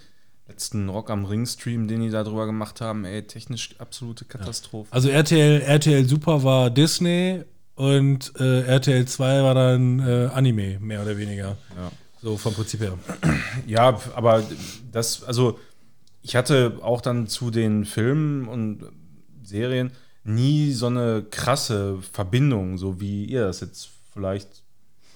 letzten Rock am Ring Stream, den die da drüber gemacht haben, ey, technisch absolute Katastrophe. Also RTL, RTL Super war Disney und äh, RTL 2 war dann äh, Anime, mehr oder weniger. Ja. So vom Prinzip her. Ja, aber das, also ich hatte auch dann zu den Filmen und Serien nie so eine krasse Verbindung, so wie ihr das jetzt vielleicht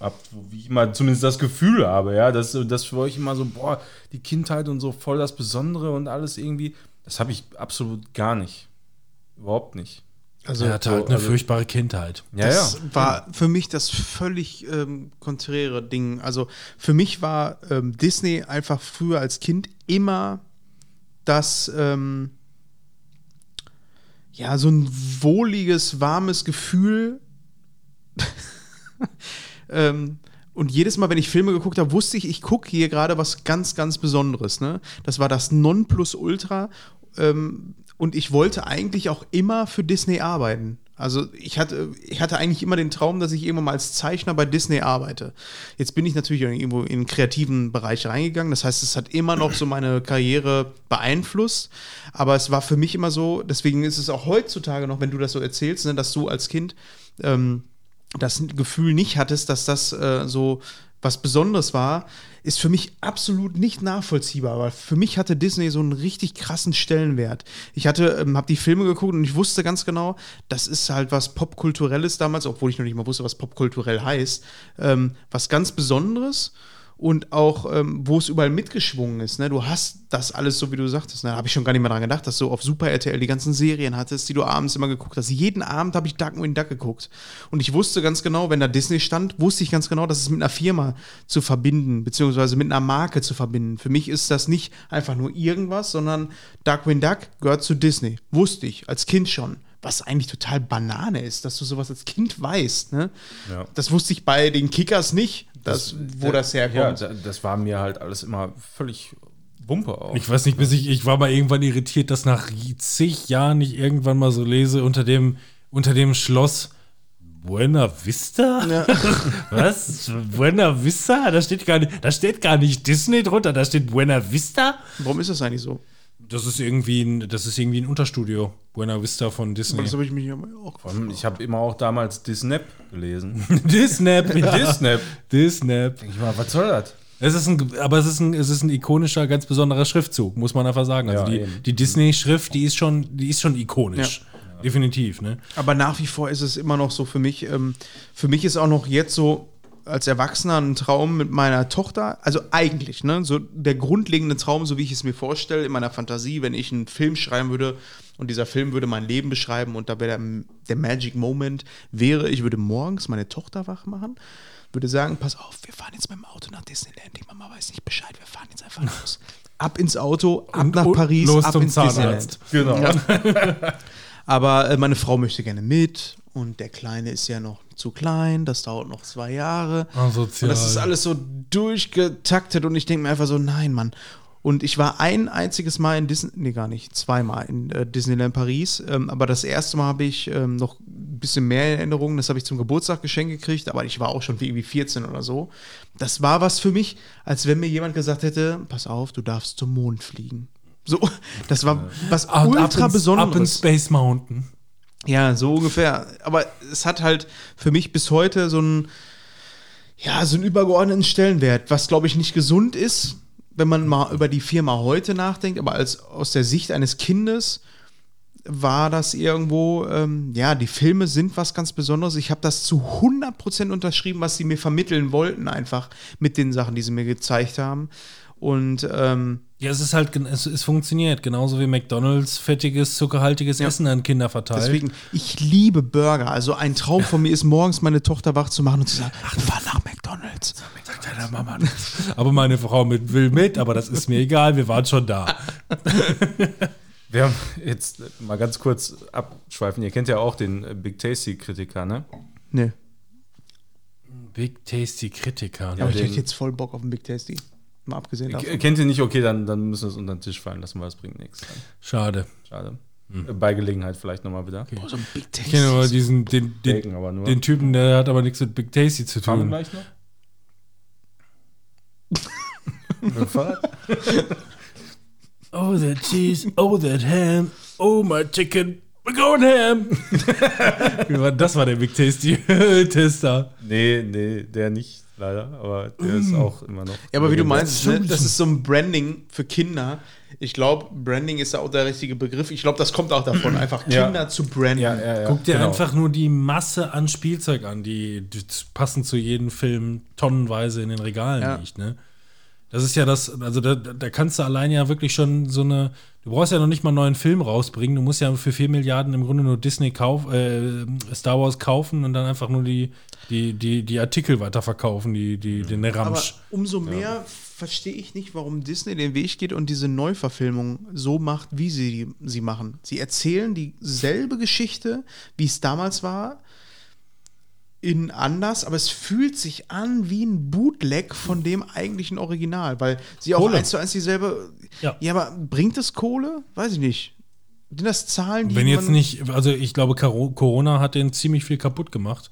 habt, wie ich immer zumindest das Gefühl habe, ja, dass das für euch immer so, boah, die Kindheit und so voll das Besondere und alles irgendwie, das habe ich absolut gar nicht. Überhaupt nicht. Also, er hatte halt eine also- furchtbare Kindheit. Ja, das ja. war für mich das völlig ähm, konträre Ding. Also für mich war ähm, Disney einfach früher als Kind immer das, ähm, ja, so ein wohliges, warmes Gefühl. ähm, und jedes Mal, wenn ich Filme geguckt habe, wusste ich, ich gucke hier gerade was ganz, ganz Besonderes. Ne? Das war das Nonplusultra. Ähm, und ich wollte eigentlich auch immer für Disney arbeiten. Also ich hatte, ich hatte eigentlich immer den Traum, dass ich irgendwann mal als Zeichner bei Disney arbeite. Jetzt bin ich natürlich irgendwo in den kreativen Bereich reingegangen. Das heißt, es hat immer noch so meine Karriere beeinflusst. Aber es war für mich immer so, deswegen ist es auch heutzutage noch, wenn du das so erzählst, ne, dass du als Kind ähm, das Gefühl nicht hattest, dass das äh, so was Besonderes war, ist für mich absolut nicht nachvollziehbar, weil für mich hatte Disney so einen richtig krassen Stellenwert. Ich hatte, ähm, habe die Filme geguckt und ich wusste ganz genau, das ist halt was Popkulturelles damals, obwohl ich noch nicht mal wusste, was popkulturell heißt, ähm, was ganz Besonderes und auch, ähm, wo es überall mitgeschwungen ist. Ne? Du hast das alles so, wie du sagtest. Ne? Da habe ich schon gar nicht mehr dran gedacht, dass du auf Super RTL die ganzen Serien hattest, die du abends immer geguckt hast. Jeden Abend habe ich Darkwing Duck geguckt. Und ich wusste ganz genau, wenn da Disney stand, wusste ich ganz genau, dass es mit einer Firma zu verbinden, beziehungsweise mit einer Marke zu verbinden. Für mich ist das nicht einfach nur irgendwas, sondern Darkwing Duck gehört zu Disney. Wusste ich als Kind schon was eigentlich total Banane ist, dass du sowas als Kind weißt. Ne? Ja. Das wusste ich bei den Kickers nicht, dass, wo das Ja, herkommt. da- das war mir halt alles immer völlig Wumpe auch. Ich weiß nicht, bis ich, ich war mal irgendwann irritiert, dass nach zig Jahren ich irgendwann mal so lese unter dem, unter dem Schloss Buena Vista? Was? Buena Vista? Da steht gar nicht, da steht gar nicht Disney drunter, da steht Buena Vista? Warum ist das eigentlich so? Das ist irgendwie ein, das ist irgendwie ein Unterstudio. Buena Vista von Disney. Das habe ich mich auch allem, ich habe immer auch damals Disney gelesen. Disney. Ja. Disney. Disney. Ich mal, was soll das? Es ist ein, aber es ist ein, es ist ein ikonischer, ganz besonderer Schriftzug, muss man einfach sagen. Also Ja, die, eben. die Disney-Schrift, die ist schon, die ist schon ikonisch. Definitiv, ne? Aber nach wie vor ist es immer noch so für mich. Ähm, für mich ist auch noch jetzt so als Erwachsener ein Traum mit meiner Tochter. Also eigentlich, ne? So der grundlegende Traum, so wie ich es mir vorstelle, in meiner Fantasie, wenn ich einen Film schreiben würde und dieser Film würde mein Leben beschreiben und da wäre der, der Magic Moment, wäre, ich würde morgens meine Tochter wach machen, würde sagen, pass auf, wir fahren jetzt mit dem Auto nach Disneyland. Die Mama weiß nicht Bescheid, wir fahren jetzt einfach los. Ab ins Auto, ab Und- nach Paris, los ab zum ins Zahnarzt. Disneyland. Genau. Aber äh, meine Frau möchte gerne mit und der Kleine ist ja noch zu klein, das dauert noch zwei Jahre. Asozial. Und das ist alles so durchgetaktet und ich denke mir einfach so, nein, Mann. Und ich war ein einziges Mal in Disney, nee, gar nicht, zweimal in äh, Disneyland Paris. Ähm, aber das erste Mal habe ich ähm, noch ein bisschen mehr in Erinnerung. Das habe ich zum Geburtstag geschenkt gekriegt, aber ich war auch schon irgendwie 14 oder so. Das war was für mich, als wenn mir jemand gesagt hätte: Pass auf, du darfst zum Mond fliegen. So, das war was Ab- ab ultra ins- Up in Besonderes. Space Mountain. Ja, so ungefähr. Aber es hat halt für mich bis heute so einen, ja, so einen übergeordneten Stellenwert, was glaube ich nicht gesund ist, wenn man mal über die Firma heute nachdenkt. Aber als aus der Sicht eines Kindes war das irgendwo, ähm, ja, die Filme sind was ganz Besonderes. Ich habe das zu 100% unterschrieben, was sie mir vermitteln wollten, einfach mit den Sachen, die sie mir gezeigt haben. Und ähm, Ja, es ist halt, es, es funktioniert. Genauso wie McDonalds fettiges, zuckerhaltiges Essen an Kinder verteilt. Deswegen, ich liebe Burger. Also ein Traum von mir ist, morgens meine Tochter wach zu machen und zu sagen, ach, wir fahren nach McDonalds. Sagt deiner Mama nicht. Aber meine Frau mit, will mit, aber das ist mir egal, wir waren schon da. Wir haben jetzt mal ganz kurz abschweifen. Ihr kennt ja auch den äh, Big Tasty-Kritiker, ne? Nee. Big Tasty Kritiker. Ja, aber ich hätte jetzt voll Bock auf einen Big Tasty. Mal abgesehen K- davon. Kennt ihr nicht? Okay, dann, dann müssen wir es unter den Tisch fallen lassen, weil es bringt nichts. Schade. Schade. Äh, Bei Gelegenheit vielleicht nochmal wieder. Oh, so ein Big Ich Tasty. kenne aber diesen, den, den, Bacon aber nur. den Typen, der hat aber nichts mit Big Tasty zu Fahren wir tun. gleich noch? Fahrrad? Oh, that cheese, oh, that ham, oh, my chicken, we're going ham. Das war der Big Tasty Tester. Nee, nee, der nicht, leider. Aber der ist auch immer noch. Ja, aber wie du meinst, ne, das ist so ein Branding für Kinder. Ich glaube, Branding ist da auch der richtige Begriff. Ich glaube, das kommt auch davon, einfach Ja. Kinder zu branden. Ja, ja, ja. Guck dir genau. einfach nur die Masse an Spielzeug an, die, die passend zu jedem Film tonnenweise in den Regalen Ja. liegt, ne? Das ist ja das, also da, da kannst du allein ja wirklich schon so eine, du brauchst ja noch nicht mal einen neuen Film rausbringen, du musst ja für 4 Milliarden im Grunde nur Disney kauf, äh, Star Wars kaufen und dann einfach nur die, die, die, die Artikel weiterverkaufen, die, die, den Aber Ramsch. umso mehr verstehe ich nicht, warum Disney den Weg geht und diese Neuverfilmung so macht, wie sie sie machen. Sie erzählen dieselbe Geschichte, wie es damals war, in anders, aber es fühlt sich an wie ein Bootleg von dem eigentlichen Original, weil sie auch Kohle. eins zu eins dieselbe. Ja. ja, aber bringt es Kohle? Weiß ich nicht. Sind das Zahlen, die Wenn jetzt nicht, also ich glaube, Corona hat den ziemlich viel kaputt gemacht.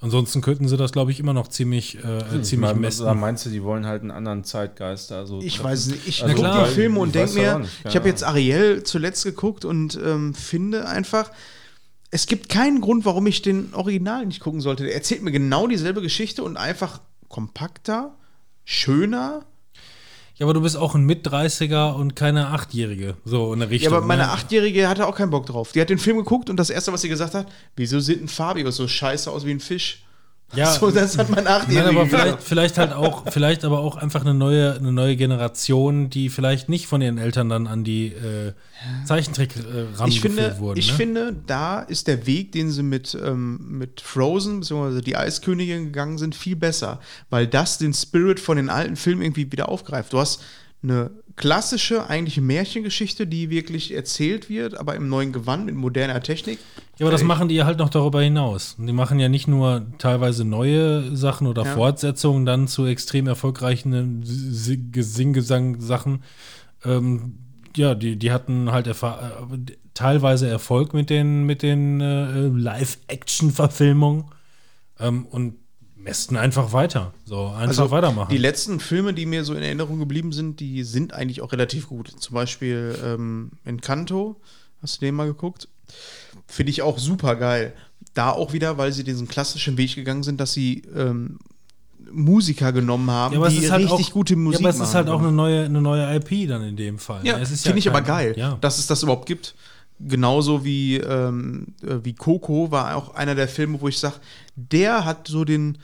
Ansonsten könnten sie das, glaube ich, immer noch ziemlich, äh, ziemlich Mal- messen. Da meinst du, die wollen halt einen anderen Zeitgeist? Also, Ich weiß nicht, ich Also, gucke klar, die Filme und denke mir, ich habe jetzt. Ariel zuletzt geguckt und ähm, finde einfach, es gibt keinen Grund, warum ich den Original nicht gucken sollte. Der erzählt mir genau dieselbe Geschichte und einfach kompakter, schöner. Ja, aber du bist auch ein Mit-30er und keine Achtjährige. So in der Richtung. Ja, aber meine ne? Achtjährige hatte auch keinen Bock drauf. Die hat den Film geguckt und das Erste, was sie gesagt hat, wieso sieht ein Fabio so scheiße aus wie ein Fisch? Ja, so, das hat mein Nein, Achtjährige aber vielleicht, vielleicht halt auch, vielleicht aber auch einfach eine neue, eine neue Generation, die vielleicht nicht von ihren Eltern dann an die äh, Zeichentrick äh, ich finde, wurden. ich ne? finde, da ist der Weg, den sie mit, ähm, mit Frozen bzw. die Eiskönigin gegangen sind, viel besser, weil das den Spirit von den alten Filmen irgendwie wieder aufgreift. Du hast eine klassische, eigentliche Märchengeschichte, die wirklich erzählt wird, aber im neuen Gewand mit moderner Technik. Ja, aber das Äh, machen die ja halt noch darüber hinaus. Die machen ja nicht nur teilweise neue Sachen oder Ja. Fortsetzungen dann zu extrem erfolgreichen Singgesang-Sachen. Ähm, ja, die, die hatten halt äh, teilweise Erfolg mit den, mit den äh, Live-Action-Verfilmungen ähm, und mästen einfach weiter. So, einfach weitermachen. Also Die letzten Filme, die mir so in Erinnerung geblieben sind, die sind eigentlich auch relativ gut. Zum Beispiel ähm, Encanto, hast du den mal geguckt? Finde ich auch super geil. Da auch wieder, weil sie diesen klassischen Weg gegangen sind, dass sie ähm, Musiker genommen haben, Ja, aber es die ist halt richtig auch, gute Musik Ja, aber es ist machen halt auch eine neue, eine neue IP dann in dem Fall. Ja, es ist finde ich aber geil, Ja. dass es das überhaupt gibt. Genauso wie, ähm, äh, wie Coco war auch einer der Filme, wo ich sage, der hat so den,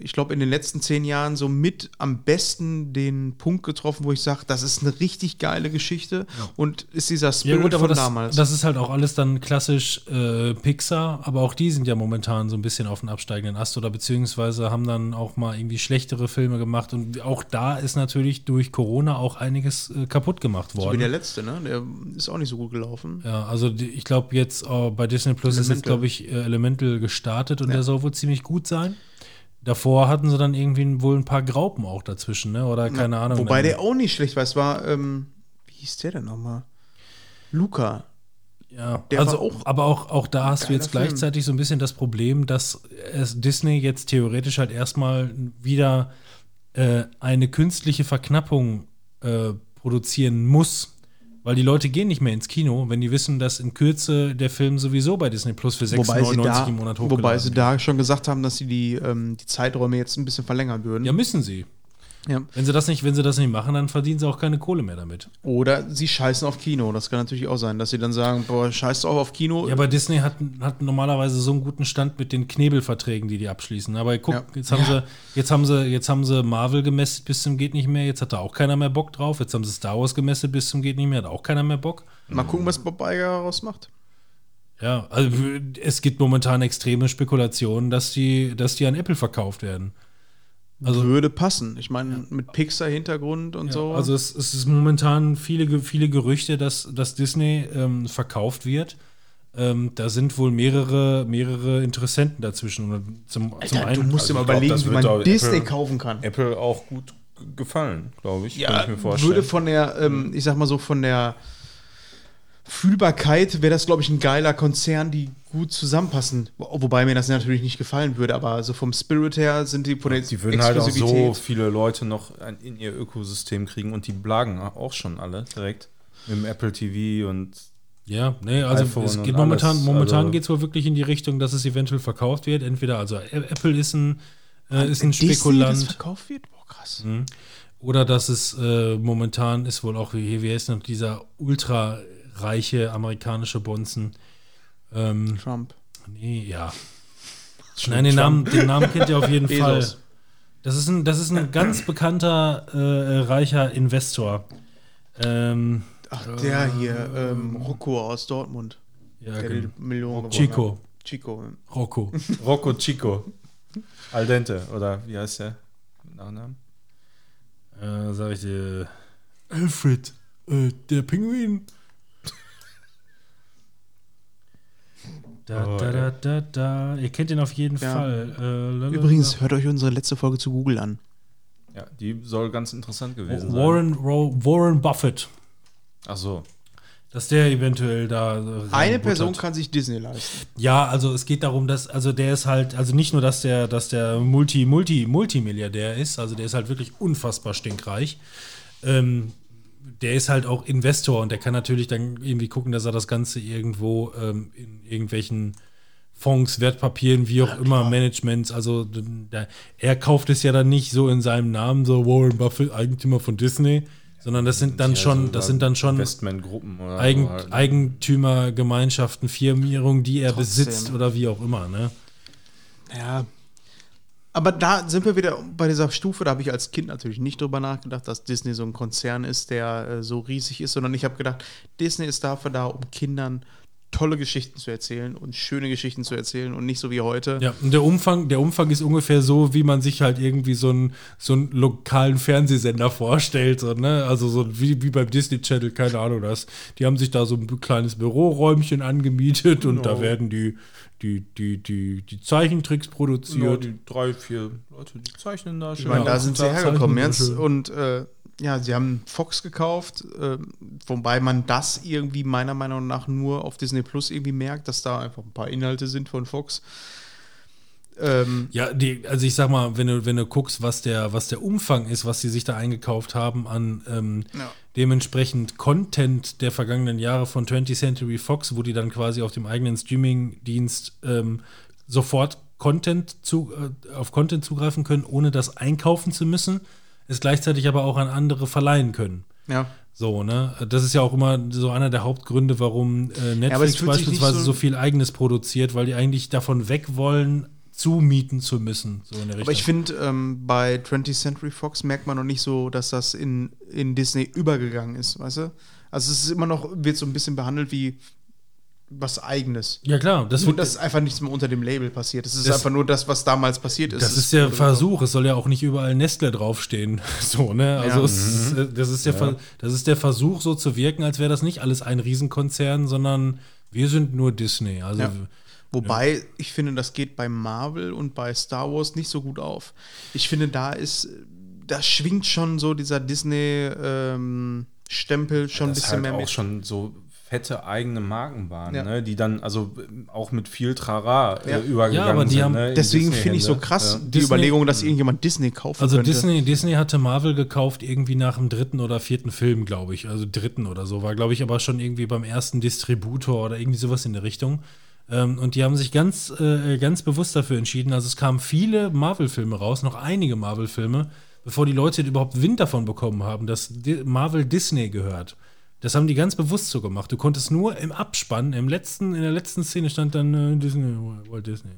ich glaube, in den letzten zehn Jahren so mit am besten den Punkt getroffen, wo ich sage, das ist eine richtig geile Geschichte und ist dieser Ja Spirit gut, aber von das, damals. das ist halt auch alles dann klassisch äh, Pixar, aber auch die sind ja momentan so ein bisschen auf den absteigenden Ast oder beziehungsweise haben dann auch mal irgendwie schlechtere Filme gemacht und auch da ist natürlich durch Corona auch einiges äh, kaputt gemacht so wie worden. der letzte, ne? Der ist auch nicht so gut gelaufen. ja, also die, ich glaube jetzt äh, bei Disney Plus ist jetzt glaube ich äh, Elemental gestartet und der soll wohl ziemlich gut sein. Davor hatten sie dann irgendwie wohl ein paar Graupen auch dazwischen, ne? Oder keine Ahnung. Wobei dann- der auch nicht schlecht war. Es war, ähm, wie hieß der denn nochmal? Luca. Ja, Der also auch aber auch, auch da hast du jetzt Film. gleichzeitig so ein bisschen das Problem, dass es Disney jetzt theoretisch halt erstmal wieder äh, eine künstliche Verknappung äh, produzieren muss, weil die Leute gehen nicht mehr ins Kino, wenn die wissen, dass in Kürze der Film sowieso bei Disney Plus für Wobei sie, 6,99 da, im Monat hochgeladen wobei sie da schon gesagt haben, dass sie die, ähm, die Zeiträume jetzt ein bisschen verlängern würden. Ja, müssen sie. Ja. Wenn sie das nicht, wenn sie das nicht machen, dann verdienen sie auch keine Kohle mehr damit. Oder sie scheißen auf Kino. Das kann natürlich auch sein, dass sie dann sagen, boah, scheißt auch auf Kino. Ja, aber Disney hat, hat normalerweise so einen guten Stand mit den Knebelverträgen, die die abschließen. Aber guck, Ja. jetzt, haben sie, jetzt, haben sie, jetzt haben sie Marvel gemästet bis zum geht nicht mehr. Jetzt hat da auch keiner mehr Bock drauf. Jetzt haben sie Star Wars gemästet bis zum geht nicht mehr. Hat auch keiner mehr Bock. Mal gucken, was Bob Iger daraus macht. Ja, also es gibt momentan extreme Spekulationen, dass die, dass die an Apple verkauft werden. Also würde passen. Ich meine, mit Pixar-Hintergrund und so. Also es, es ist momentan viele, viele Gerüchte, dass, dass Disney ähm, verkauft wird. Ähm, da sind wohl mehrere, mehrere Interessenten dazwischen. Zum, zum Alter, einen, du musst dir mal glaub, überlegen, das wie man Disney Apple- kaufen kann. Apple auch gut gefallen, glaube ich. Ja, kann ich mir vorstellen. würde von der, ähm, ich sag mal so, von der Fühlbarkeit wäre das, glaube ich, ein geiler Konzern, die gut zusammenpassen. Wo- Wobei mir das natürlich nicht gefallen würde, aber so vom Spirit her sind die der die würden halt auch so viele Leute noch ein- in ihr Ökosystem kriegen und die blagen auch schon alle direkt dem Apple TV und Ja, nee, also iPhone es geht momentan, alles, momentan also- geht es wohl wirklich in die Richtung, dass es eventuell verkauft wird. Entweder also Apple ist ein, äh, ist ein Disney, das Spekulant verkauft wird? Boah, krass. oder dass es äh, momentan ist wohl auch, wie, wie heißt noch dieser ultra reiche amerikanische Bonzen. Ähm, Trump. nee, ja. Nein, den Namen, den Namen kennt ihr auf jeden Fall. Das ist ein, das ist ein ganz bekannter, äh, reicher Investor. Ähm, Ach, der hier, ähm, Rocco aus Dortmund. ja, der genau. Millionen Chico. hat. Chico. Rocco. Rocco Chico. Al dente, oder wie heißt der? Nachnamen? Äh, sag ich dir. Alfred, äh, der Pinguin. Da, Oh, da, da, da, da. Ihr kennt ihn auf jeden Ja. Fall. Äh. Übrigens, hört euch unsere letzte Folge zu Google an. Ja, die soll ganz interessant gewesen sein. Warren, Ro- Warren Buffett. Ach so. dass der eventuell da. Eine reinbuttert. Person kann sich Disney leisten. Ja, also es geht darum, dass, also der ist halt, also nicht nur, dass der, dass der Multi, Multi, Multimilliardär ist, also der ist halt wirklich unfassbar stinkreich. Ähm, der ist halt auch Investor und der kann natürlich dann irgendwie gucken, dass er das Ganze irgendwo ähm, in irgendwelchen Fonds, Wertpapieren, wie auch immer, Managements, also der, er kauft es ja dann nicht so in seinem Namen, so Warren Buffett, Eigentümer von Disney, sondern das sind dann Ja, schon, das sind dann schon Investmentgruppen oder Eigen, so halt, ne? Eigentümergemeinschaften, Firmierungen, die er Trotzdem. besitzt oder wie auch immer, ne? Ja. Aber da sind wir wieder bei dieser Stufe, da habe ich als Kind natürlich nicht drüber nachgedacht, dass Disney so ein Konzern ist, der äh, so riesig ist, sondern ich habe gedacht, Disney ist dafür da, um Kindern tolle Geschichten zu erzählen und schöne Geschichten zu erzählen und nicht so wie heute. Ja, und der Umfang, der Umfang ist ungefähr so, wie man sich halt irgendwie so einen, so einen lokalen Fernsehsender vorstellt. So, ne? Also so wie, wie beim Disney Channel, keine Ahnung das. Die haben sich da so ein kleines Büroräumchen angemietet und da werden die, die, die, die, die Zeichentricks produziert. die drei, vier Leute, die zeichnen da Ich schön. meine, da sind sie hergekommen jetzt und äh, ja, sie haben Fox gekauft, äh, wobei man das irgendwie meiner Meinung nach nur auf Disney Plus irgendwie merkt, dass da einfach ein paar Inhalte sind von Fox. Ähm, Ja, die, also ich sag mal, wenn du, wenn du guckst, was der, was der Umfang ist, was sie sich da eingekauft haben an ähm, Ja. dementsprechend Content der vergangenen Jahre von 20th Century Fox, wo die dann quasi auf dem eigenen Streaming-Dienst ähm, sofort Content zu, äh, auf Content zugreifen können, ohne das einkaufen zu müssen, es gleichzeitig aber auch an andere verleihen können. ja. So, ne? Das ist ja auch immer so einer der Hauptgründe, warum äh, Netflix nicht beispielsweise so- so, viel eigenes produziert, weil die eigentlich davon weg wollen, zumieten zu müssen. So in der Aber ich finde, ähm, bei 20th Century Fox merkt man noch nicht so, dass das in, in Disney übergegangen ist, weißt du? Also es ist immer noch, wird so ein bisschen behandelt wie was Eigenes. ja, klar, das, Nur, wird, dass einfach nichts mehr unter dem Label passiert. Es ist Das- einfach nur das, was damals passiert ist. das Es ist der Versuch. Es soll ja auch nicht überall Nestle draufstehen. So, ne? Also, Ja. es ist, äh, das, ist der Ver, das ist der Versuch, so zu wirken, als wäre das nicht alles ein Riesenkonzern, sondern wir sind nur Disney. Also, Ja. Wobei, ich finde, das geht bei Marvel und bei Star Wars nicht so gut auf. Ich finde, da ist, da schwingt schon so dieser Disney-Stempel schon ein das bisschen halt mehr auch mit. schon so fette eigene Marken waren, Ja. ne? die dann also auch mit viel Trara Ja. äh, übergegangen Ja, aber die sind. haben- ne? Deswegen finde ich so krass Ja. die Disney- Überlegung, dass irgendjemand Disney kaufen Also könnte. Disney, Disney hatte Marvel gekauft irgendwie nach dem dritten oder vierten Film, glaube ich. Also dritten oder so. War, glaube ich, aber schon irgendwie beim ersten Distributor oder irgendwie sowas in der Richtung. Ähm, und die haben sich ganz, äh, ganz bewusst dafür entschieden. Also es kamen viele Marvel-Filme raus, noch einige Marvel-Filme, bevor die Leute überhaupt Wind davon bekommen haben, dass Marvel Disney gehört. Das haben die ganz bewusst so gemacht. Du konntest nur im Abspann, im letzten, in der letzten Szene stand dann äh, Disney, Walt Disney.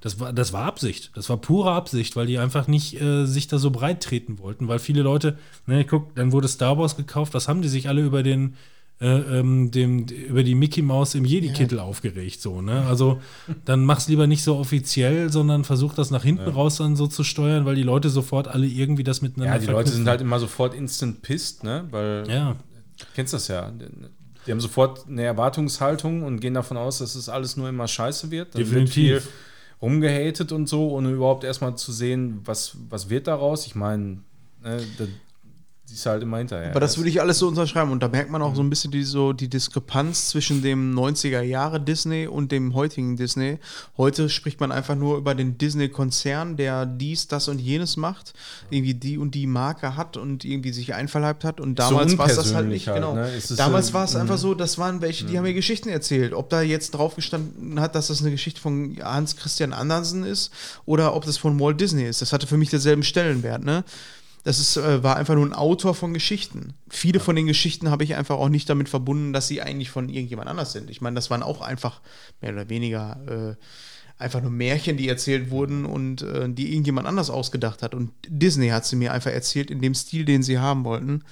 Das war, das war Absicht. Das war pure Absicht, weil die einfach nicht äh, sich da so breit treten wollten. Weil viele Leute, ne, guck, dann wurde Star Wars gekauft. Was haben die sich alle über den, äh, ähm, dem, über die Mickey Maus im Jedi-Kittel aufgeregt? So, ne? Also, dann mach's lieber nicht so offiziell, sondern versuch das nach hinten raus dann so zu steuern, weil die Leute sofort alle irgendwie das miteinander Ja, die Leute sind verknüpfen. halt immer sofort instant pissed, ne? Weil Ja, kennst das ja. Die haben sofort eine Erwartungshaltung und gehen davon aus, dass es alles nur immer scheiße wird. Dann Definitiv. wird viel rumgehatet und so, ohne überhaupt erstmal zu sehen, was, was wird daraus. Ich meine, ne, da siehst du halt immer hinterher. Aber das würde ich alles so unterschreiben. Und da merkt man auch so ein bisschen die, so die Diskrepanz zwischen dem 90er Jahre Disney und dem heutigen Disney. Heute spricht man einfach nur über den Disney-Konzern, der dies, das und jenes macht, irgendwie die und die Marke hat und irgendwie sich einverleibt hat. Und so damals war es das halt nicht. halt, genau. ne? Ist damals so- war es einfach Mhm. so, das waren welche, die haben mir Geschichten erzählt. Ob da jetzt drauf gestanden hat, dass das eine Geschichte von Hans Christian Andersen ist oder ob das von Walt Disney ist. Das hatte für mich denselben Stellenwert, ne? Das ist, äh, war einfach nur ein Autor von Geschichten. Viele von den Geschichten habe ich einfach auch nicht damit verbunden, dass sie eigentlich von irgendjemand anders sind. Ich meine, das waren auch einfach mehr oder weniger äh, einfach nur Märchen, die erzählt wurden und äh, die irgendjemand anders ausgedacht hat. Und Disney hat sie mir einfach erzählt in dem Stil, den sie haben wollten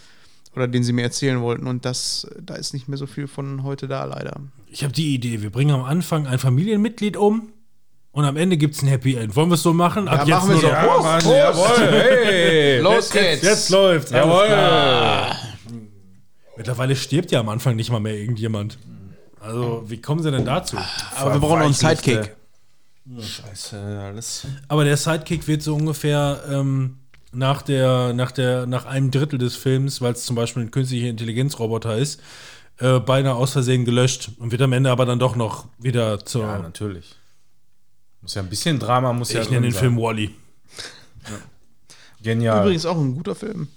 oder den sie mir erzählen wollten. Und das, da ist nicht mehr so viel von heute da, leider. ich habe die Idee. Wir bringen am Anfang ein Familienmitglied um und am Ende gibt es ein Happy End. Wollen wir es so machen? Ab Ja, machen wir nur so. Ja, Mann, jawohl, hey! Los geht's! Jetzt läuft's. Jawohl! Mittlerweile stirbt ja am Anfang nicht mal mehr irgendjemand. Also, wie kommen sie denn dazu? Aber wir brauchen noch einen Sidekick. Scheiße, alles. Aber der Sidekick wird so ungefähr ähm, nach, der, nach, der, nach einem Drittel des Films, weil es zum Beispiel ein künstlicher Intelligenzroboter ist, äh, beinahe aus Versehen gelöscht und wird am Ende aber dann doch noch wieder zur. Ja, natürlich. Muss ja ein bisschen Drama, muss ja ich nenne den drin Film sein. Wally. Genial. Übrigens auch ein guter Film.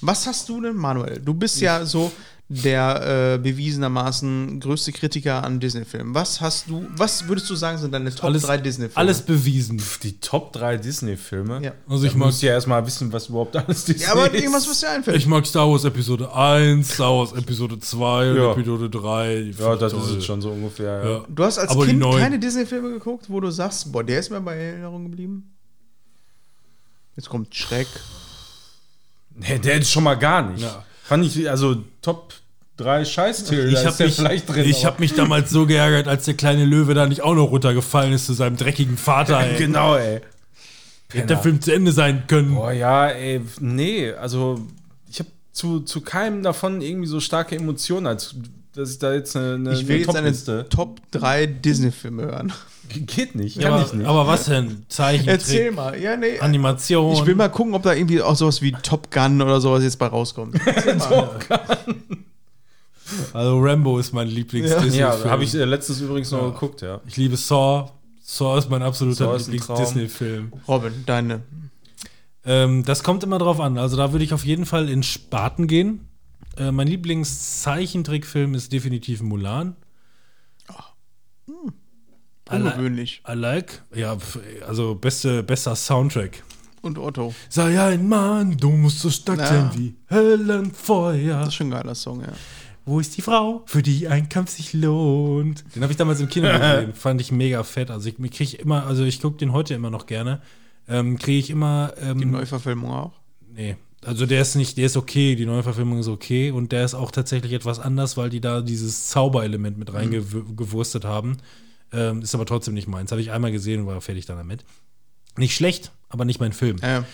Was hast du denn, Manuel? Du bist ja so der äh, bewiesenermaßen größte Kritiker an Disney-Filmen. Was hast du, was würdest du sagen, sind deine Top Alles, 3 Disney-Filme? alles bewiesen. Die Top 3 Disney-Filme. Ja. Also ich muss ja erstmal wissen, was überhaupt alles Disney Ja, aber ist. irgendwas, was dir einfällt. ich mag Star Wars Episode 1, Star Wars Episode 2 und Ja. Episode 3. Die Ja, das ich ist toll. es schon so ungefähr. Ja. Ja. du hast als Aber Kind keine Disney-Filme geguckt, wo du sagst, boah, der ist mir bei Erinnerung geblieben? Jetzt kommt Schreck. Nee, der ist schon mal gar nicht. Ja. Fand ich, also Top 3 Scheißtitel, Ich habe mich, drin. ich hab mich damals so geärgert, als der kleine Löwe da nicht auch noch runtergefallen ist zu seinem dreckigen Vater. Ey. Genau, ey. Hätte der Film zu Ende sein können. Boah, ja, ey, nee, also ich habe zu, zu keinem davon irgendwie so starke Emotionen, als dass ich da jetzt eine, eine, Ich will eine jetzt eine Topliste- Top 3 Disney-Filme hören. Geht nicht, Ja, kann aber, ich nicht. aber was denn? Zeichentrick, Erzähl mal. Ja, nee. Animation. Ich will mal gucken, ob da irgendwie auch sowas wie Top Gun oder sowas jetzt bei rauskommt. Also Rambo ist mein Lieblings-Disney-Film. ja, habe ich äh, letztens übrigens noch Ja. geguckt, ja. Ich liebe Saw. Saw ist mein absoluter. Lieblings-Disney-Film. Robin, deine. Ähm, das kommt immer drauf an. Also da würde ich auf jeden Fall in Spaten gehen. Äh, mein Lieblings-Zeichentrickfilm ist definitiv Mulan. I, li Ungewöhnlich. I like. Ja, also beste, bester Soundtrack. Und Otto. Sei ein Mann, du musst so stark Ja. sein wie Höllenfeuer. Das ist schon ein geiler Song, ja. Wo ist die Frau, für die ein Kampf sich lohnt? Den habe ich damals im Kino gesehen. Fand ich mega fett. Also ich kriege immer, also ich gucke den heute immer noch gerne. Ähm, kriege ich immer. Ähm, Die Neuverfilmung auch. Nee. Also der ist nicht, der ist okay, die Neuverfilmung ist okay und der ist auch tatsächlich etwas anders, weil die da dieses Zauberelement mit reingewurstet haben. Ähm, ist aber trotzdem nicht meins. Habe ich einmal gesehen und war fertig dann damit. Nicht schlecht, aber nicht mein Film. Ja,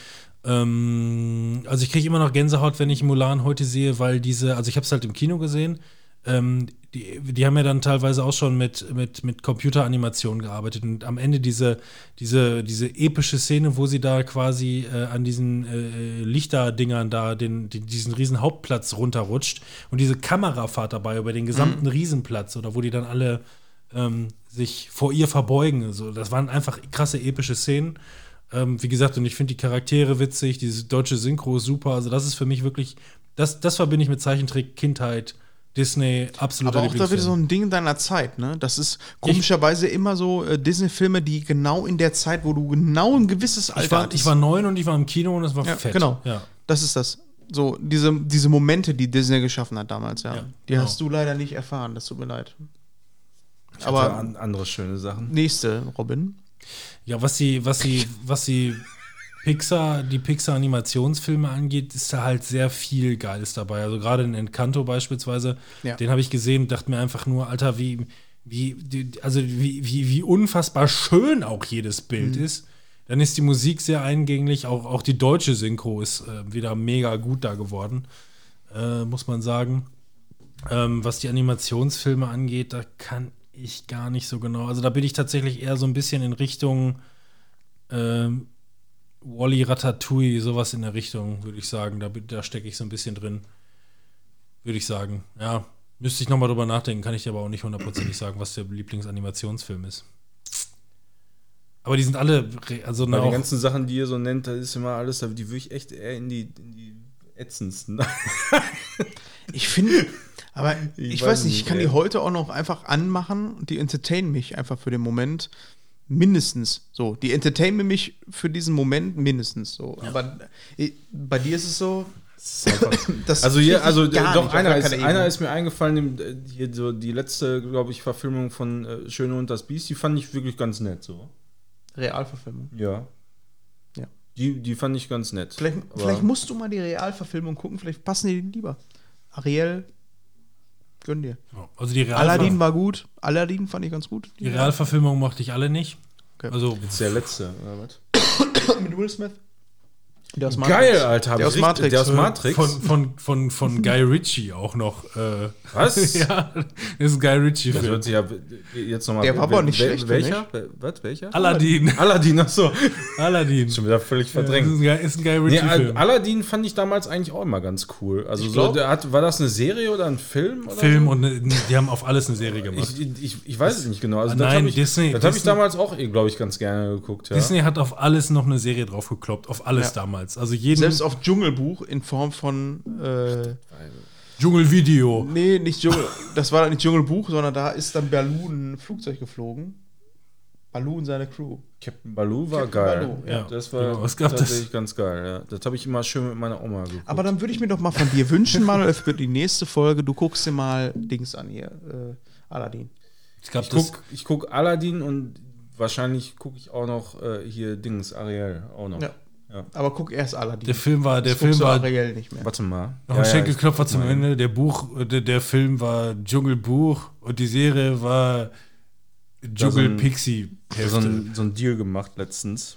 Ähm, also ich kriege immer noch Gänsehaut, wenn ich Mulan heute sehe, weil diese, also ich habe es halt im Kino gesehen. Ähm, die, die haben ja dann teilweise auch schon mit, mit, mit Computeranimationen gearbeitet und am Ende diese, diese, diese epische Szene, wo sie da quasi äh, an diesen äh, Lichterdingern da den, die, diesen riesen Hauptplatz runterrutscht und diese Kamerafahrt dabei über den gesamten Riesenplatz oder wo die dann alle ähm, sich vor ihr verbeugen. So, das waren einfach krasse epische Szenen. Ähm, wie gesagt, und ich finde die Charaktere witzig, diese deutsche Synchro ist super. Also, das ist für mich wirklich, das, das verbinde ich mit Zeichentrick, Kindheit, Disney, absoluter Aber auch da wieder so ein Ding deiner Zeit, ne? Das ist komischerweise immer so äh, Disney-Filme, die genau in der Zeit, wo du genau ein gewisses Alter Ich war, ich war neun und ich war im Kino und es war ja, fett. Genau. Ja. Das ist das. So, diese, diese Momente, die Disney geschaffen hat damals, ja. Ja, die genau. hast du leider nicht erfahren, das tut mir leid. Aber Aber an, andere schöne Sachen. nächste, Robin. Ja, was sie, was sie, was sie Pixar, die Pixar-Animationsfilme angeht, ist da halt sehr viel Geiles dabei. Also gerade in Encanto beispielsweise, Ja. den habe ich gesehen und dachte mir einfach nur, Alter, wie, wie, also wie, wie, wie unfassbar schön auch jedes Bild ist. Dann ist die Musik sehr eingänglich, auch, auch die deutsche Synchro ist äh, wieder mega gut da geworden, äh, muss man sagen. Ähm, was die Animationsfilme angeht, da kann ich gar nicht so genau. Also da bin ich tatsächlich eher so ein bisschen in Richtung ähm, Wally Ratatouille, sowas in der Richtung, würde ich sagen. Da, da stecke ich so ein bisschen drin. Würde ich sagen. Ja, müsste ich nochmal drüber nachdenken, kann ich dir aber auch nicht hundertprozentig sagen, was der Lieblingsanimationsfilm ist. Aber die sind alle, also Bei na, den auch, ganzen Sachen, die ihr so nennt, da ist immer alles, die würde ich echt eher in die, in die ätzendsten. Ich finde, aber Ich ich, weiß nicht, ich kann ey. die heute auch noch einfach anmachen und die entertainen mich einfach für den Moment. Mindestens so. Die entertainen mich für diesen Moment mindestens so. Aber äh, bei dir ist es so. das Also hier, ich also gar doch, einer ist, einer ist mir eingefallen, äh, hier so die letzte, glaube ich, Verfilmung von äh, Schöne und das Biest, die fand ich wirklich ganz nett so. Realverfilmung. Ja. Ja. Die, die fand ich ganz nett. Vielleicht, vielleicht musst du mal die Realverfilmung gucken, vielleicht passen die lieber. Ariel, gönn dir. also die, Realver Aladdin war gut. Aladdin fand ich ganz gut. die Realverfilmung mochte ich alle nicht. Okay. Also ist der letzte, oder was? Mit Will Smith. Der aus Geil, Alter. Der ich aus Matrix. Der aus Matrix. Von, von, von, von Guy Ritchie auch noch. Äh, Was? ja, das ist ein Guy Das Ritchie-Film. hört sich ja jetzt nochmal. Der war aber nicht schlecht, Welcher? Was? Welcher? Aladdin. Aladdin, achso. Aladdin. Schon wieder völlig Das ist verdrängt. ein Guy, ist ein Guy Nee, Ritchie-Film. Al- Aladdin fand ich damals eigentlich auch immer ganz cool. Also so, glaub- der hat, war das eine Serie oder ein Film? Oder Film so? und ne, die haben auf alles eine Serie gemacht. Ich, ich, ich weiß es nicht genau. Also Ah, das nein, habe ich, Disney- das hab ich damals auch, glaube ich, ganz gerne geguckt. Ja. Disney hat auf alles noch eine Serie drauf gekloppt, auf alles Ja. damals. Also jeden Selbst auf Dschungelbuch in Form von. Äh, Dschungelvideo. nee, nicht Dschungel. das war dann nicht Dschungelbuch, sondern da ist dann Baloo ein Flugzeug geflogen. Baloo und seine Crew. Captain Baloo war Captain geil. Baloo, ja. Das war Genau, gab das. tatsächlich ganz geil. Ja. Das habe ich immer schön mit meiner Oma geguckt. Aber dann würde ich mir doch mal von dir wünschen, Manuel, für die nächste Folge, du guckst dir mal Dings an hier. Äh, Aladdin. Ich das, gucke ich guck Aladdin und wahrscheinlich gucke ich auch noch äh, hier Dings, Ariel auch noch. Ja. Ja. Aber guck erst Aladdin. der Film war, der Jetzt Film war nicht mehr. Warte mal. noch Ja, ein ja, Schenkelklopfer ich zum mal. Ende. Der Buch, der, der Film war Dschungelbuch und die Serie war Dschungel Pixie. So ein, so ein Deal gemacht letztens.